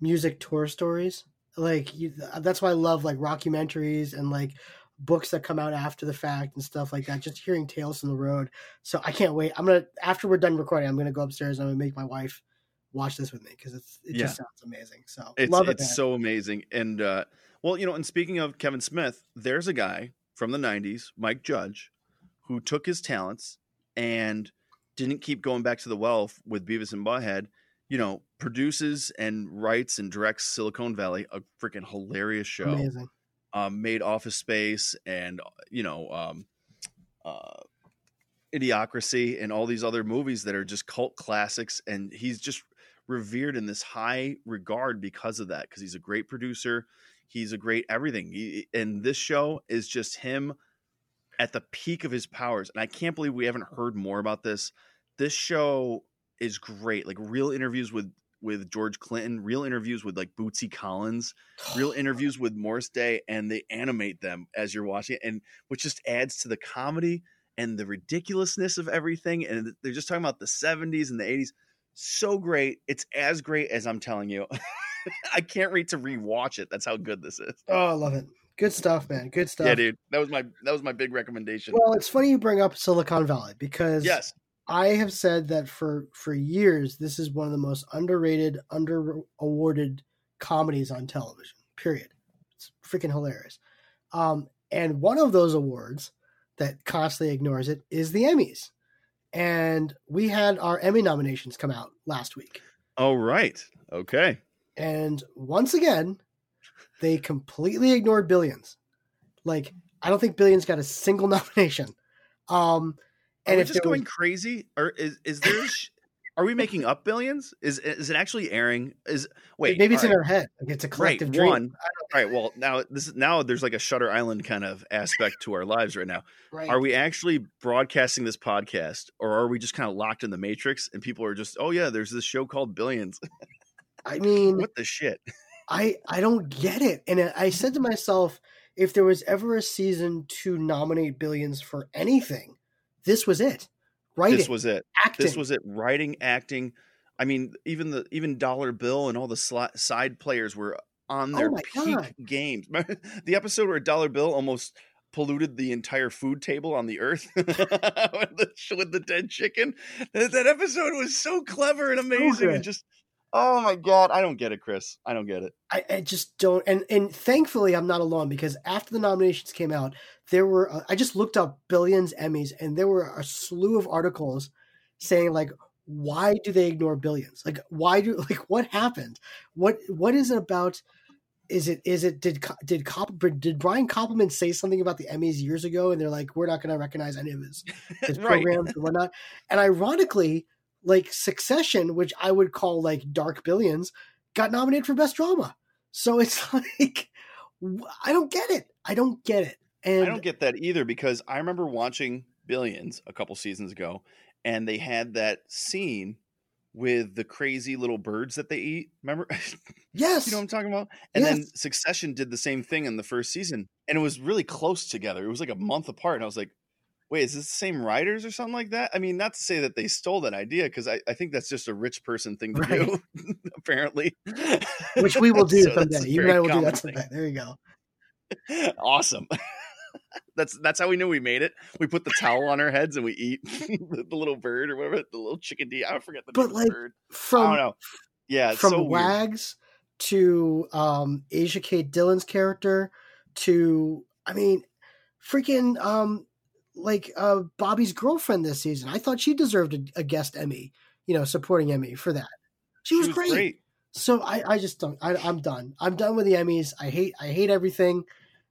music tour stories. Like you, that's why I love like rockumentaries and like books that come out after the fact and stuff like that. Just hearing tales from the road. So I can't wait. I'm gonna after we're done recording, I'm gonna go upstairs and I'm gonna make my wife watch this with me because it's it just sounds amazing. So It's love it. it's man. so amazing. And uh, well, you know, and speaking of Kevin Smith, there's a guy from the '90s, Mike Judge, who took his talents and didn't keep going back to the well with Beavis and Butthead. You know, produces and writes and directs Silicon Valley, a freaking hilarious show. amazing. Um, made Office Space and you know, um, uh, Idiocracy and all these other movies that are just cult classics. And he's just revered in this high regard because of that. Because he's a great producer, he's a great everything. He, and this show is just him at the peak of his powers. And I can't believe we haven't heard more about this. This show is great. Like real interviews with with George Clinton, real interviews with like Bootsy Collins, real interviews with Morris Day, and they animate them as you're watching it, and which just adds to the comedy and the ridiculousness of everything. And they're just talking about the 70s and the 80s. So great. It's as great as I'm telling you. I can't wait to rewatch it. That's how good this is. Oh, I love it. Good stuff, man. Good stuff. Yeah, dude. That was my that was my big recommendation. Well, it's funny you bring up Silicon Valley because yes. I have said that for for years this is one of the most underrated, under awarded comedies on television. Period. It's freaking hilarious. Um, and one of those awards that constantly ignores it is the Emmys. And we had our Emmy nominations come out last week. Oh right. Okay. And once again, they completely ignored Billions. Like, I don't think Billions got a single nomination. Um, Are and we if just there was- going crazy? Or is is there are we making up billions? Is is it actually airing? Is wait, maybe it's all in our head. Like it's a right collective dream. one. All right, well now this is now there's like a Shutter Island kind of aspect to our lives right now. Right. Are we actually broadcasting this podcast, or are we just kind of locked in the matrix and people are just, oh yeah, there's this show called Billions? I mean, what the shit? I I don't get it. And I I said to myself, if there was ever a season to nominate Billions for anything, this was it. Writing, This was it. acting. This was it. Writing, acting. I mean, even the even Dollar Bill and all the side players were on Oh their my peak God. games. The episode where Dollar Bill almost polluted the entire food table on the earth with, the, with the dead chicken. That, that episode was so clever and amazing, good. and just oh my god, I don't get it, Chris. I don't get it. I, I just don't and and thankfully I'm not alone because after the nominations came out there were uh, I just looked up billions Emmys and there were a slew of articles saying like why do they ignore billions like why do like what happened what what is it about is it is it did did Cop, did Brian Koppelman say something about the Emmys years ago and they're like we're not going to recognize any of his his Right. programs and whatnot and ironically like Succession which I would call like dark billions got nominated for best drama so it's like I don't get it. I don't get it. And I don't get that either because I remember watching Billions a couple seasons ago, and they had that scene with the crazy little birds that they eat. Remember? yes, you know what I'm talking about? And then Succession did the same thing in the first season, and it was really close together. It was like a month apart, and I was like, "Wait, is this the same writers or something like that?" I mean, not to say that they stole that idea because I, I think that's just a rich person thing to Right. do, apparently. which we will do So someday. You and I will do that thing. someday. There you go. awesome. that's that's how we knew we made it. We put the towel on our heads and we eat the, little bird or whatever, the little chicken. I forget the But, name of like, the bird. I From don't know. Yeah, from so. Wags to um, Asia Kate Dillon's character to I mean, freaking um, like uh, Bobby's girlfriend this season. I thought she deserved a, a guest Emmy, you know, supporting Emmy for that. She, was, great. So I, I just don't. I, I'm done. I'm done with the Emmys. I hate. I hate everything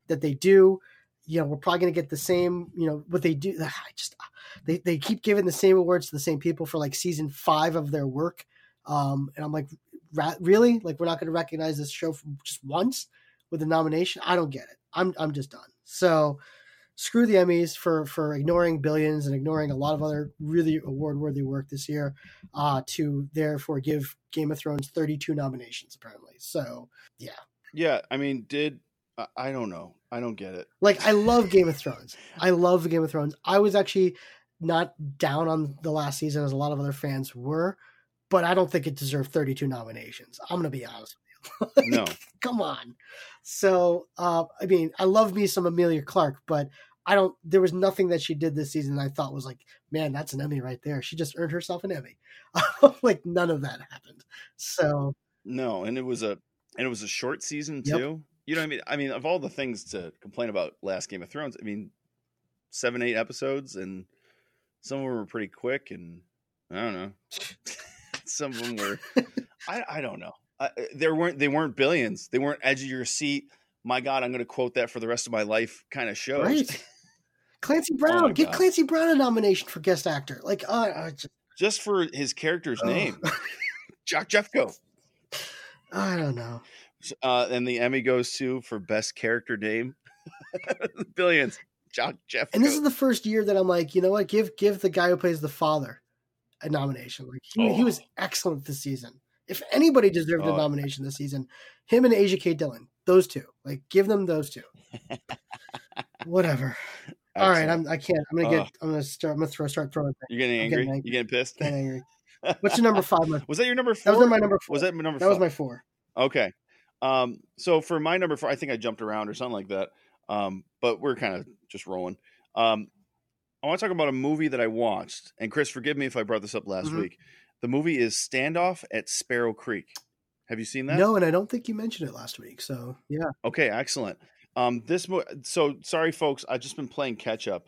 that they do. You know, we're probably going to get the same. You know what they do. I just they they keep giving the same awards to the same people for like season five of their work. Um, and I'm like, ra- really? Like we're not going to recognize this show just once with a nomination? I don't get it. I'm I'm just done. So screw the Emmys for for ignoring billions and ignoring a lot of other really award worthy work this year. Uh, to therefore give Game of Thrones 32 nominations apparently. So yeah, Yeah, I mean, did I, don't know. I don't get it. like I love Game of Thrones. I love Game of Thrones. I was actually not down on the last season as a lot of other fans were, but I don't think it deserved 32 nominations. I'm gonna be honest. with you. No. come on. So, uh, I mean, I love me some Emilia Clarke, but I don't. There was nothing that she did this season that I thought was like, man, that's an Emmy right there. She just earned herself an Emmy. like none of that happened. So No, and it was a and it was a short season Yep. too. You know what I mean? I mean, of all the things to complain about last Game of Thrones, I mean, seven, eight episodes, and some of them were pretty quick, and I don't know. some of them were, I, I don't know. I, uh, there weren't they weren't billions. They weren't edge of your seat. My God, I'm going to quote that for the rest of my life. Kind of shows. right, Clancy Oh Brown, my get God. Clancy Brown a nomination for guest actor. Like, uh, I just, Just for his character's Ugh. name, Jock Jeffcoat. I don't know. Uh, and the Emmy goes to for best character name. Billions. Jock Jeffcoat. And this is the first year that I'm like, you know what? Give give the guy who plays the father a nomination. Like he, he was Oh. excellent this season. If anybody deserved a Oh. nomination this season, him and Asia K. Dillon, those two. Like give them those two. Whatever. All right, I'm I can't. I'm gonna get. Ugh. I'm gonna start. I'm gonna throw start throwing. things. You're getting angry. angry. You getting pissed? Getting angry. What's your number five? My, was that your number four? that was my number four. Was that my number? that was my four. Okay. Um. So for my number four, I think I jumped around or something like that. Um. But we're kind of just rolling. Um. I want to talk about a movie that I watched, and Chris, forgive me if I brought this up last Mhm. week. The movie is Standoff at Sparrow Creek. Have you seen that? No, and I don't think you mentioned it last week. So yeah. Okay, excellent. Um, this mo- so sorry, folks. I've just been playing catch up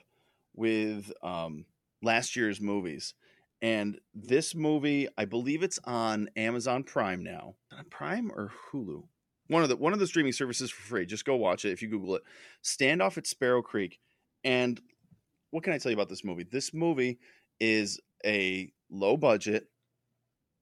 with um last year's movies, and this movie, I believe it's on Amazon Prime now. Prime or Hulu? One of the one of the streaming services for free. Just go watch it if you Google it. Standoff at Sparrow Creek. And what can I tell you about this movie? This movie is a low budget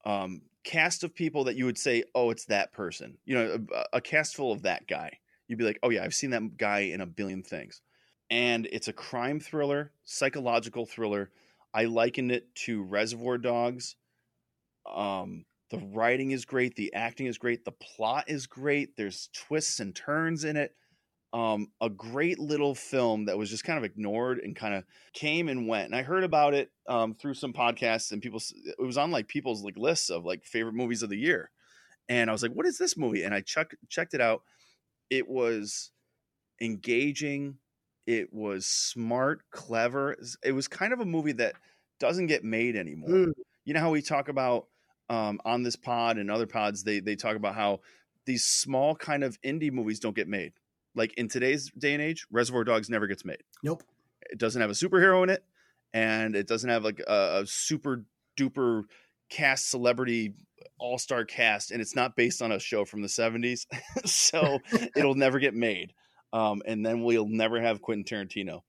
um, cast of people that you would say, oh, it's that person. You know, a, a cast full of that guy. You'd be like, oh yeah, I've seen that guy in a billion things. And it's a crime thriller, psychological thriller. I likened it to Reservoir Dogs. Um, the writing is great, the acting is great, the plot is great. There's twists and turns in it. Um, a great little film that was just kind of ignored and kind of came and went. And I heard about it um, through some podcasts and people. It was on like people's like lists of like favorite movies of the year. And I was like, "What is this movie?" And I check, checked it out. It was engaging. It was smart, clever. It was kind of a movie that doesn't get made anymore Mm, you know how we talk about um, on this pod and other pods they they talk about how these small kind of indie movies don't get made like in today's day and age reservoir dogs never gets made nope. it doesn't have a superhero in it and it doesn't have like a, a super duper cast celebrity all-star cast and it's not based on a show from the 70s so it'll never get made um, and then we'll never have quentin tarantino.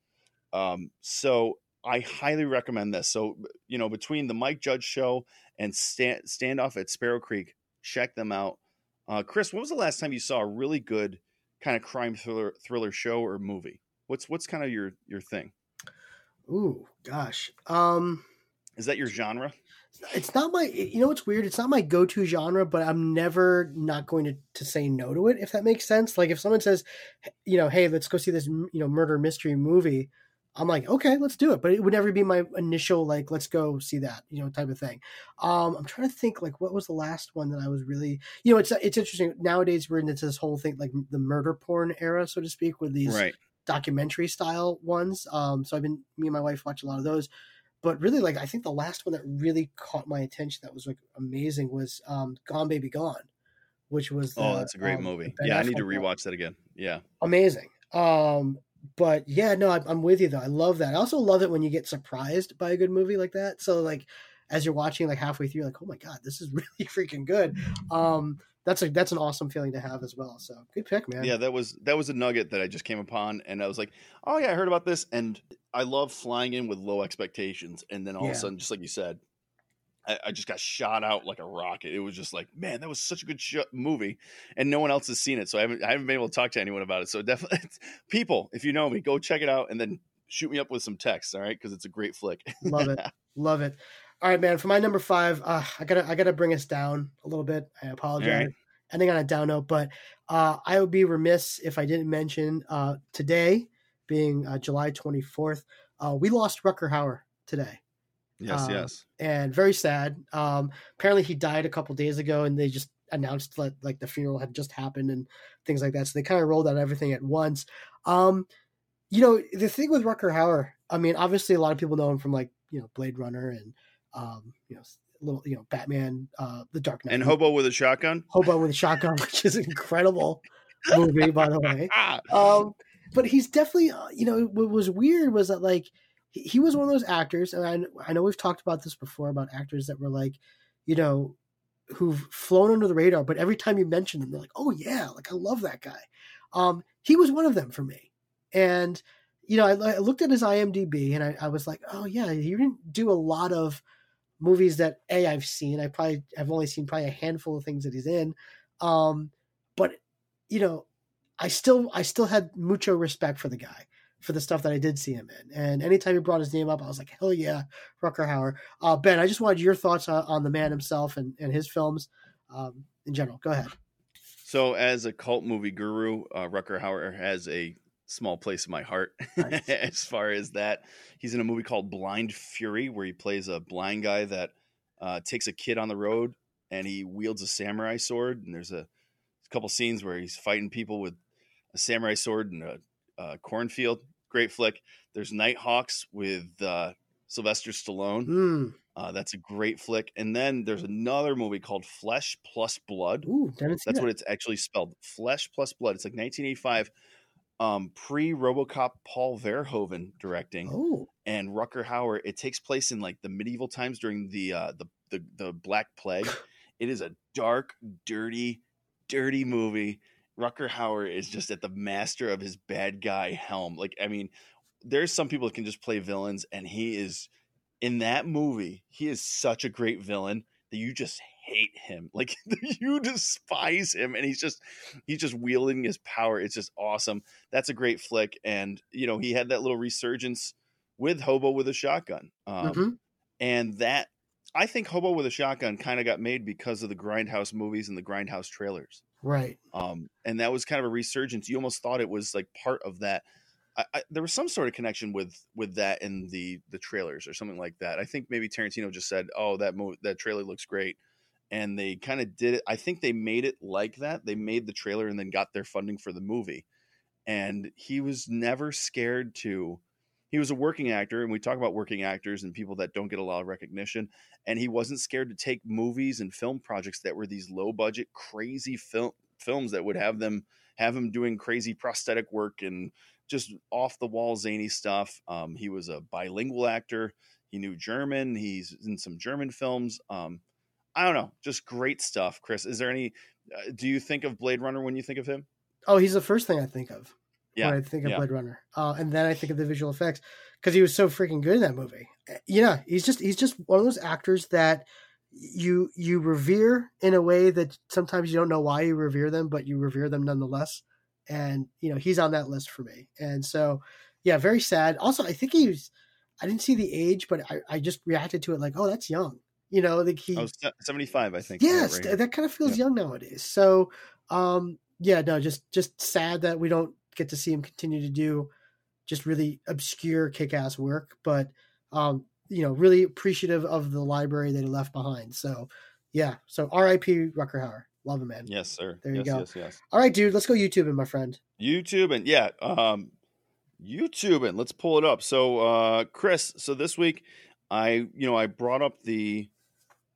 Um, so i highly recommend this. So you know between the mike judge show and stand, standoff at sparrow creek check them out. Uh, chris when was the last time you saw a really good kind of crime thriller thriller show or movie? What's what's kind of your your thing? Ooh, gosh. Um, is that your genre it's not my you know what's weird? It's not my go-to genre but i'm never not going to, to say no to it if that makes sense. Like if someone says you know hey let's go see this you know murder mystery movie i'm like okay let's do it but it would never be my initial like let's go see that you know type of thing. Um i'm trying to think like what was the last one that i was really you know it's it's interesting. Nowadays we're into this whole thing like the murder porn era so to speak with these right. documentary style ones. Um, so I've been me and my wife watch a lot of those. But really, like I think the last one that really caught my attention that was like amazing was um, Gone Baby Gone, which was the, oh, that's a great um, movie. Yeah, I need to one. rewatch that again. Yeah. amazing. Um, but yeah, no, I'm, I'm with you though. I love that. I also love it when you get surprised by a good movie like that. So like, as you're watching, like halfway through, you're like, oh my god, this is really freaking good. Um, that's a that's an awesome feeling to have as well. So good pick, man. Yeah, that was that was a nugget that I just came upon, and I was like, "Oh yeah, I heard about this." And I love flying in with low expectations, and then all Yeah. of a sudden, just like you said, I, I just got shot out like a rocket. It was just like, man, that was such a good sh- movie, and no one else has seen it, so I haven't I haven't been able to talk to anyone about it. So definitely, people, if you know me, go check it out, and then shoot me up with some texts, all right? Because it's a great flick. Love it. Love it. All right, man. For my number five, uh, I gotta I gotta bring us down a little bit. I apologize. right. Ending on a down note, but uh, I would be remiss if I didn't mention uh, today, being uh, July 24th, uh, we lost Rutger Hauer today. yes, Um, yes. and very sad. Um, apparently, he died a couple days ago, and they just announced that like the funeral had just happened and things like that. So they kind of rolled out everything at once. Um, you know, the thing with Rutger Hauer, I mean, obviously, a lot of people know him from like you know Blade Runner and um, you know little you know Batman, uh, The Dark Knight, And Hobo with a Shotgun. Hobo with a Shotgun, which is an incredible movie, by the way um, but he's definitely, uh, you know, what was weird was that like he, he was one of those actors, and I, I know we've talked about this before about actors that were like, you know, who've flown under the radar, but every time you mention them, they're like, oh yeah, like I love that guy. Um, he was one of them for me, and you know, I, I looked at his IMDb and I, I was like, oh yeah, he didn't do a lot of movies that a I've seen. I probably I've only seen probably a handful of things that he's in, um, but you know, I still I still had mucho respect for the guy for the stuff that I did see him in. And anytime he brought his name up, I was like, hell yeah, Rutger Hauer. Uh, ben, I just wanted your thoughts on, on the man himself and, and his films um, in general. Go ahead. So, as a cult movie guru, uh, Rutger Hauer has a small place in my heart Nice. as far as that. He's in a movie called Blind Fury, where he plays a blind guy that uh, takes a kid on the road and he wields a samurai sword. And there's a, a couple scenes where he's fighting people with a samurai sword in a, a cornfield. Great flick. There's Nighthawks with uh, Sylvester Stallone. Mm. Uh, that's a great flick. And then there's another movie called Flesh Plus Blood. Ooh, That's that. what it's actually spelled. Flesh plus blood. It's like 1985, um, pre RoboCop Paul Verhoeven directing, Oh, and Rutger Hauer. It takes place in like the medieval times during the uh, the, the the Black Plague. It is a dark, dirty, dirty movie. Rutger Hauer is just at the master of his bad guy helm. Like, I mean, there's some people that can just play villains, and he is in that movie. He is such a great villain that you just hate him. Like you despise him, and he's just he's just wielding his power. It's just awesome. That's a great flick, and you know he had that little resurgence with Hobo with a Shotgun, um, mhm. and that I think Hobo with a Shotgun kind of got made because of the Grindhouse movies and the Grindhouse trailers right. um, and that was kind of a resurgence. You almost thought it was like part of that. I, I, there was some sort of connection with with that in the the trailers or something like that. I think maybe Tarantino just said, "Oh, that mo- that trailer looks great," and they kind of did it. I think they made it like that. They made the trailer and then got their funding for the movie. And he was never scared to. He was a working actor, and we talk about working actors and people that don't get a lot of recognition. And he wasn't scared to take movies and film projects that were these low budget, crazy film films that would have them have him doing crazy prosthetic work and just off the wall zany stuff. Um, he was a bilingual actor. He knew German. He's in some German films. Um, I don't know, just great stuff. Chris, is there any? Uh, do you think of Blade Runner when you think of him? Oh, he's the first thing I think of Yeah, when I think of yeah. Blade Runner, uh, and then I think of the visual effects because he was so freaking good in that movie. Uh, Yeah, he's just he's just one of those actors that you you revere in a way that sometimes you don't know why you revere them, but you revere them nonetheless. And you know he's on that list for me, and so yeah, very sad. Also, I think he was. I didn't see the age, but I, I just reacted to it like, oh, that's young. You know, like he Oh, se- 75, I think. Yes right that kind of feels Yeah. young nowadays so um yeah no just just sad that we don't get to see him continue to do just really obscure kick-ass work but um you know really appreciative of the library that he left behind so yeah so rip rutger hauer love him man Yes, sir. There you go. Yes, yes. all right dude let's go youtube my friend YouTube and yeah, um, YouTube and let's pull it up. So, uh, Chris, so this week I, you know, I brought up the,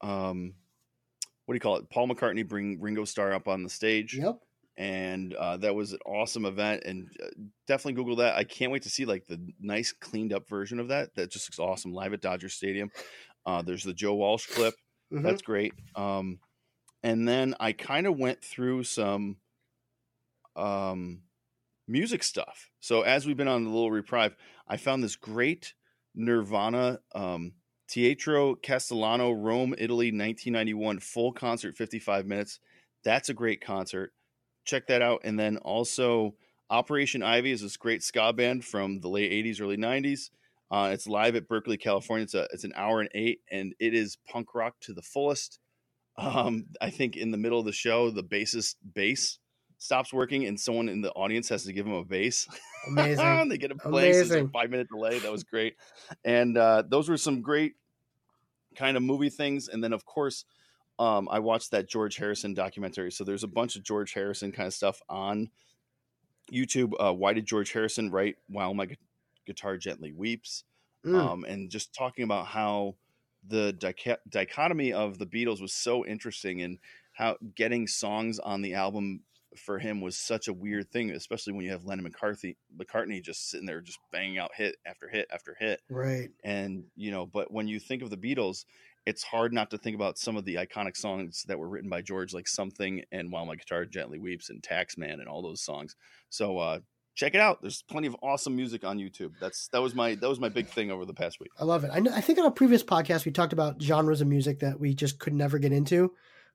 um, what do you call it? Paul McCartney bring Ringo Starr up on the stage. Yep. And uh, that was an awesome event, and uh, definitely Google that. I can't wait to see like the nice cleaned up version of that. That just looks awesome live at Dodger Stadium. Uh, there's the Joe Walsh clip. Mhm. That's great. Um, and then I kind of went through some um, music stuff. So as we've been on the little reprieve, I found this great Nirvana um, Teatro Castellano, Rome, Italy, 1991 full concert, 55 minutes. That's a great concert. Check that out. And then also Operation Ivy is this great ska band from the late 80s, early 90s. Uh, it's live at Berkeley, California. It's a it's an hour and eight, and it is punk rock to the fullest. Um, I think in the middle of the show, the bassist bass stops working, and someone in the audience has to give him a bass. Amazing. they get a play. So it's a Amazing. five minute delay. That was great, and uh, those were some great kind of movie things. And then of course, um, I watched that George Harrison documentary. So there's a bunch of George Harrison kind of stuff on YouTube. Uh, Why did George Harrison write "While My Gu- Guitar Gently Weeps"? Mm. um, and just talking about how the dichotomy of the Beatles was so interesting and how getting songs on the album for him was such a weird thing, especially when you have Lennon McCarthy McCartney just sitting there just banging out hit after hit after hit. right. And you know, but when you think of the Beatles, it's hard not to think about some of the iconic songs that were written by George, like "Something" and "While My Guitar Gently Weeps" and "Taxman" and all those songs. So uh, check it out. There's plenty of awesome music on YouTube. That's that was my that was my big thing over the past week. I love it. I, know, I think on a previous podcast we talked about genres of music that we just could never get into.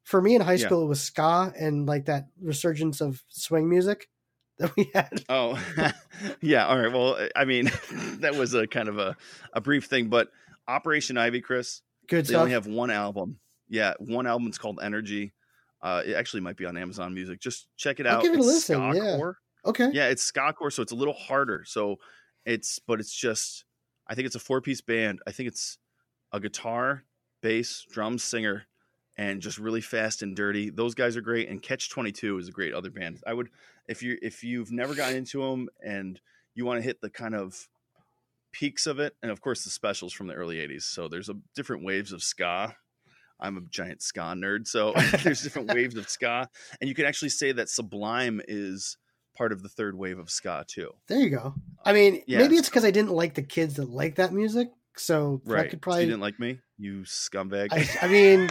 For me in high Yeah. school, it was ska and like that resurgence of swing music that we had. Oh, yeah. All right. Well, I mean, that was a kind of a, a brief thing, but Operation Ivy, Chris, Good they stuff. only have one album. Yeah, one album. It's called Energy. Uh, it actually might be on Amazon Music. Just check it I'll out. give it a It's listen, yeah. ska-core. okay. Yeah, it's ska core, so it's a little harder. So it's, but it's just, I think it's a four piece band. I think it's a guitar, bass, drums, singer, and just really fast and dirty. Those guys are great. And Catch Twenty Two is a great other band. I would, if you if you've never gotten into them and you want to hit the kind of peaks of it, and of course the specials from the early '80s. So there's a different waves of ska. I'm a giant ska nerd, so there's different waves of ska, and you can actually say that Sublime is part of the third wave of ska too. There you go. I uh, mean, Yeah, maybe it's because I didn't like the kids that like that music. So I Right? could So probably. you didn't like me, you scumbag. I, I mean,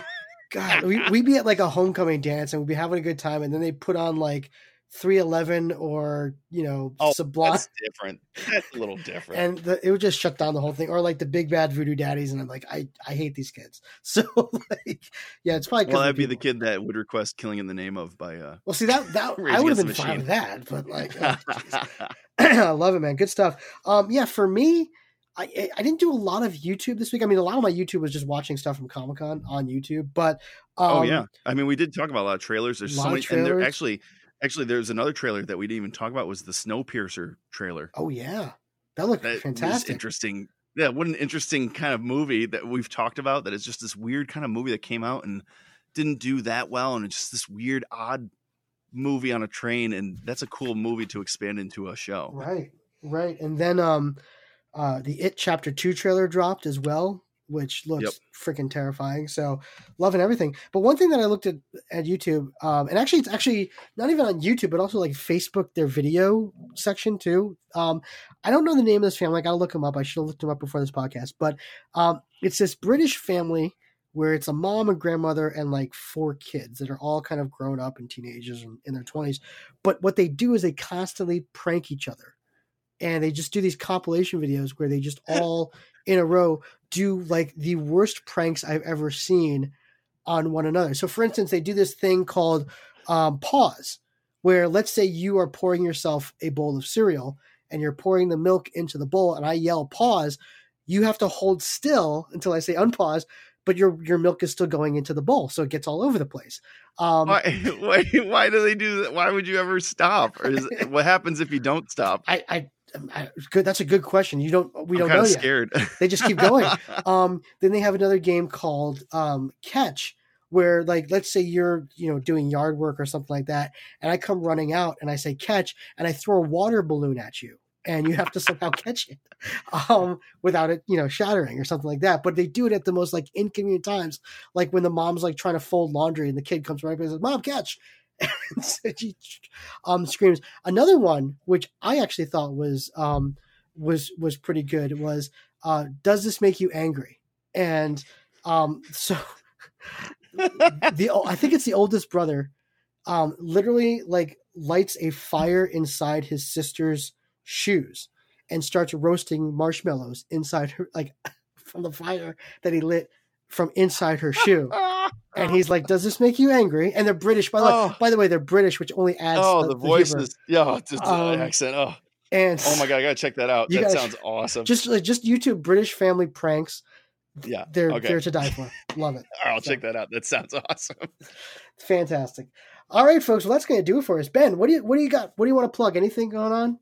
God, we, we'd be at like a homecoming dance and we'd be having a good time, and then they put on like 311 or, you know, Oh, Sublime. That's different. That's a little different. And the, it would just shut down the whole thing, or like the big bad voodoo daddies, and I'm like, I, I hate these kids. So like, yeah, it's probably 'cause well, of that'd be the kid that would request "Killing in the Name of" by. uh Well, see that that I would have been the fine with that, but like, oh. I love it, man. Good stuff. Um, yeah, for me, I I- didn't do a lot of YouTube this week. I mean, a lot of my YouTube was just watching stuff from Comic Con on YouTube. But um, oh yeah, I mean, we did talk about a lot of trailers. There's so many, and there trailers. actually, actually, there's another trailer that we didn't even talk about was the Snowpiercer trailer. oh yeah, that looked That fantastic. interesting. Yeah, what an interesting kind of movie that we've talked about. That is just this weird kind of movie that came out and didn't do that well, and it's just this weird, odd movie on a train, and that's a cool movie to expand into a show. Right, right. And then um, uh, the It Chapter Two trailer dropped as well, which looks Yep. freaking terrifying. So loving everything. But one thing that I looked at at YouTube, um, and actually it's actually not even on YouTube, but also like Facebook, their video section too. Um, I don't know the name of this family. I gotta look them up. I should have looked them up before this podcast. But um, it's this British family where it's a mom, a grandmother, and like four kids that are all kind of grown up and teenagers and in their twenties. But what they do is they constantly prank each other and they just do these compilation videos where they just all in a row do like the worst pranks I've ever seen on one another. So, for instance, they do this thing called um, pause, where let's say you are pouring yourself a bowl of cereal and you're pouring the milk into the bowl, and I yell pause. You have to hold still until I say unpause, but your your milk is still going into the bowl, so it gets all over the place. Um, Why, why, why do they do that? Why would you ever stop? Or is what happens if you don't stop? I, I, I, good. That's a good question. You don't. We I'm don't know of yet. scared. They just keep going. um, then they have another game called um, Catch, where like let's say you're you know doing yard work or something like that, and I come running out and I say catch, and I throw a water balloon at you, and you have to somehow catch it um, without it, you know, shattering or something like that. But they do it at the most like inconvenient times, like when the mom's like trying to fold laundry and the kid comes right by and says, "Mom, catch!" so she um, screams. Another one, which I actually thought was um, was was pretty good, was uh, "Does this make you angry?" And um, so the I think it's the oldest brother, um, literally like lights a fire inside his sister's shoes and starts roasting marshmallows inside her, like from the fire that he lit from inside her shoe. And he's like, "Does this make you angry?" And they're British, by the Oh. way. By the way, they're British, which only adds. Oh, the, the, voices. Yeah, just the Um, accent. Oh, And oh my god, I gotta check that out. That gotta- sounds awesome. just like just YouTube British family pranks. yeah, They're okay. they're to die for. Love it. I'll so- check that out. That sounds awesome. Fantastic. All right, folks. Well, that's going to do it for us. Ben, what do you what do you got? What do you want to plug? Anything going on?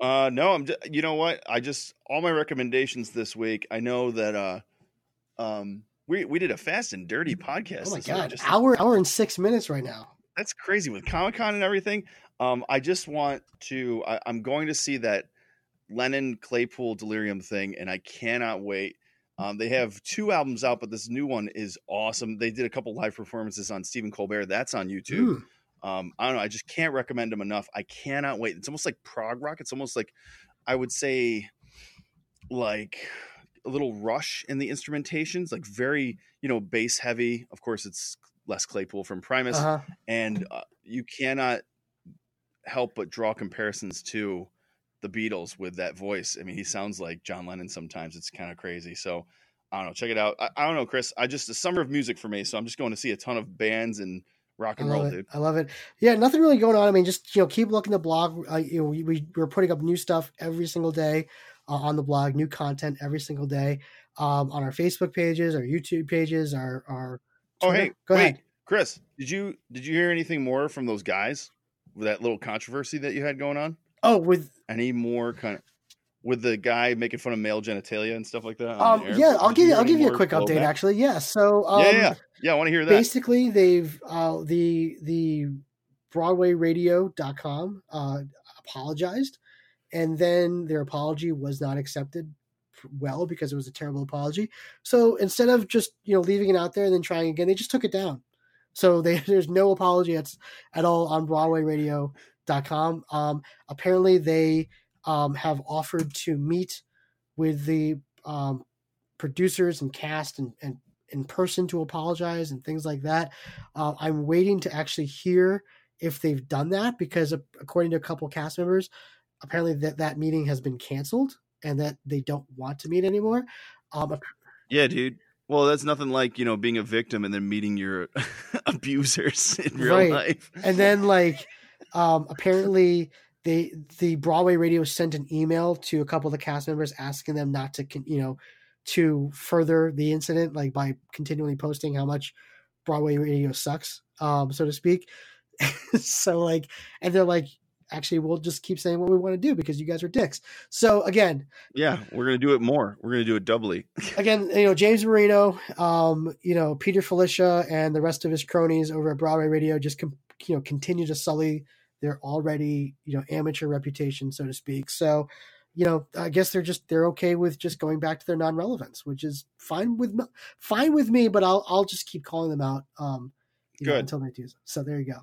Uh, no, I'm. Just, you know what? I just all my recommendations this week. I know that uh, um, we we did a fast and dirty podcast. Oh my god, just- hour hour and six minutes right now. that's crazy with Comic Con and everything. Um, I just want to. I, I'm going to see that Lennon Claypool Delirium thing, and I cannot wait. Um, they have two albums out, but this new one is awesome. They did a couple live performances on Stephen Colbert. That's on YouTube. Mm. Um, I don't know. I just can't recommend them enough. I cannot wait. It's almost like prog rock. It's almost like I would say like a little rush in the instrumentations, like very you know bass heavy. Of course, it's Les Claypool from Primus, Uh-huh. and uh, you cannot help but draw comparisons to the Beatles with that voice. I mean, he sounds like John Lennon sometimes. It's kind of crazy. So I don't know. Check it out. I, I don't know, Chris. I just the summer of music for me. So I'm just going to see a ton of bands and rock and roll, it. dude. I love it. Yeah, nothing really going on. I mean, just you know, keep looking the blog. Uh, you know, we, we we're putting up new stuff every single day on the blog, new content every single day um, on our Facebook pages, our YouTube pages, our our. Oh, hey, go wait, ahead. Chris. Did you did you hear anything more from those guys with that little controversy that you had going on? Oh, with Any more kind of with the guy making fun of male genitalia and stuff like that? um, yeah, I'll give you I'll give you a quick update. blowback? Actually, yeah. So um, yeah, yeah, yeah, yeah. I want to hear that. basically they've uh the the broadwayradio.com uh apologized and then their apology was not accepted well because it was a terrible apology. So instead of just you know leaving it out there and then trying again they just took it down. So they, there's no apology at, at all on broadwayradio.com um apparently they um have offered to meet with the um producers and cast and, and in person to apologize and things like that. Uh, I'm waiting to actually hear if they've done that because according to a couple cast members, apparently that that meeting has been canceled and that they don't want to meet anymore. Um, Yeah, dude. Well, that's nothing like you know being a victim and then meeting your abusers in real Right. life. and then like um, apparently they the Broadway Radio sent an email to a couple of the cast members asking them not to con- you know to further the incident like by continually posting how much Broadway Radio sucks, um, so to speak. so like, and they're like, actually, we'll just keep saying what we want to do because you guys are dicks. So again, Yeah, we're gonna do it more. We're gonna do it doubly. again, you know, James Marino, um, you know, Peter Filichia and the rest of his cronies over at Broadway Radio just, com- you know, continue to sully their already, you know, amateur reputation, so to speak. So, you know, I guess they're just they're okay with just going back to their non-relevance, which is fine with fine with me. But I'll I'll just keep calling them out, um, you know, until they do. so. So there you go.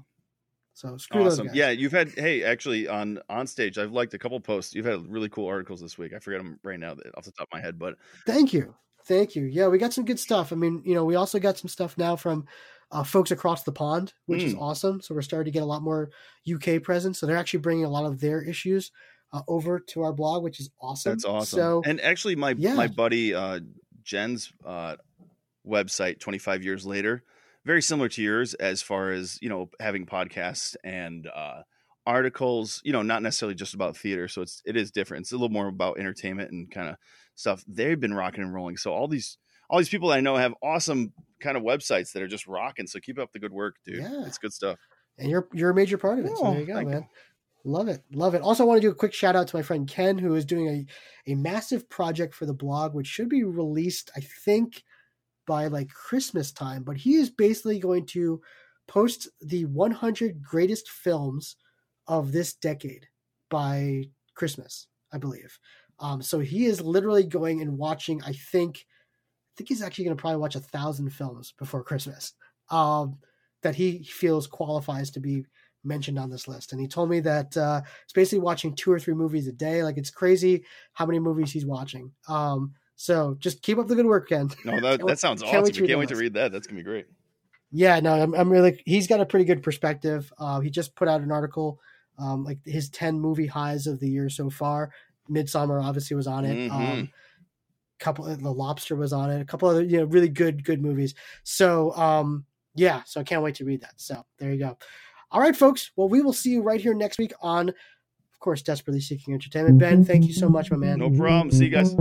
So screw Awesome. Yeah, you've had hey, actually on on stage, I've liked a couple posts. You've had really cool articles this week. I forget them right now off the top of my head, but Thank you. Thank you. Yeah, we got some good stuff. I mean, you know, we also got some stuff now from uh, folks across the pond, which is Mm. awesome. So we're starting to get a lot more UK presence. So they're actually bringing a lot of their issues uh, over to our blog, which is awesome. that's awesome. So and actually, my yeah. my buddy uh, Jen's uh, website, twenty five years later, very similar to yours as far as you know having podcasts and uh, articles. You know, not necessarily just about theater. So it's it is different. It's a little more about entertainment and kind of stuff. They've been rocking and rolling. So all these all these people I know have awesome kind of websites that are just rocking. So keep up the good work, dude. Yeah. It's good stuff. and you're you're a major part of it. so Oh, there you go, you. man. Love it, love it. Also, I want to do a quick shout out to my friend Ken, who is doing a a massive project for the blog, which should be released, I think, by like Christmas time. But he is basically going to post the 100 greatest films of this decade by Christmas, I believe. Um, so he is literally going and watching. I think, I think he's actually going to probably watch a thousand films before Christmas um, that he feels qualifies to be mentioned on this list. And he told me that uh, it's basically watching two or three movies a day. Like it's crazy how many movies he's watching. Um, so just keep up the good work, Ken. No, that, that sounds awesome. Can't wait, can't wait to read that. That's gonna be great. Yeah, no, I'm, I'm really. He's got a pretty good perspective. Uh, he just put out an article, um, like his ten movie highs of the year so far. Midsommar obviously was on it. Mm-hmm. Um, couple, The Lobster was on it. A couple other, you know, really good, good movies. So, um, yeah, so I can't wait to read that. So there you go. All right, folks. Well, we will see you right here next week on, of course, Desperately Seeking Entertainment. Ben, thank you so much, my man. No problem. See you guys.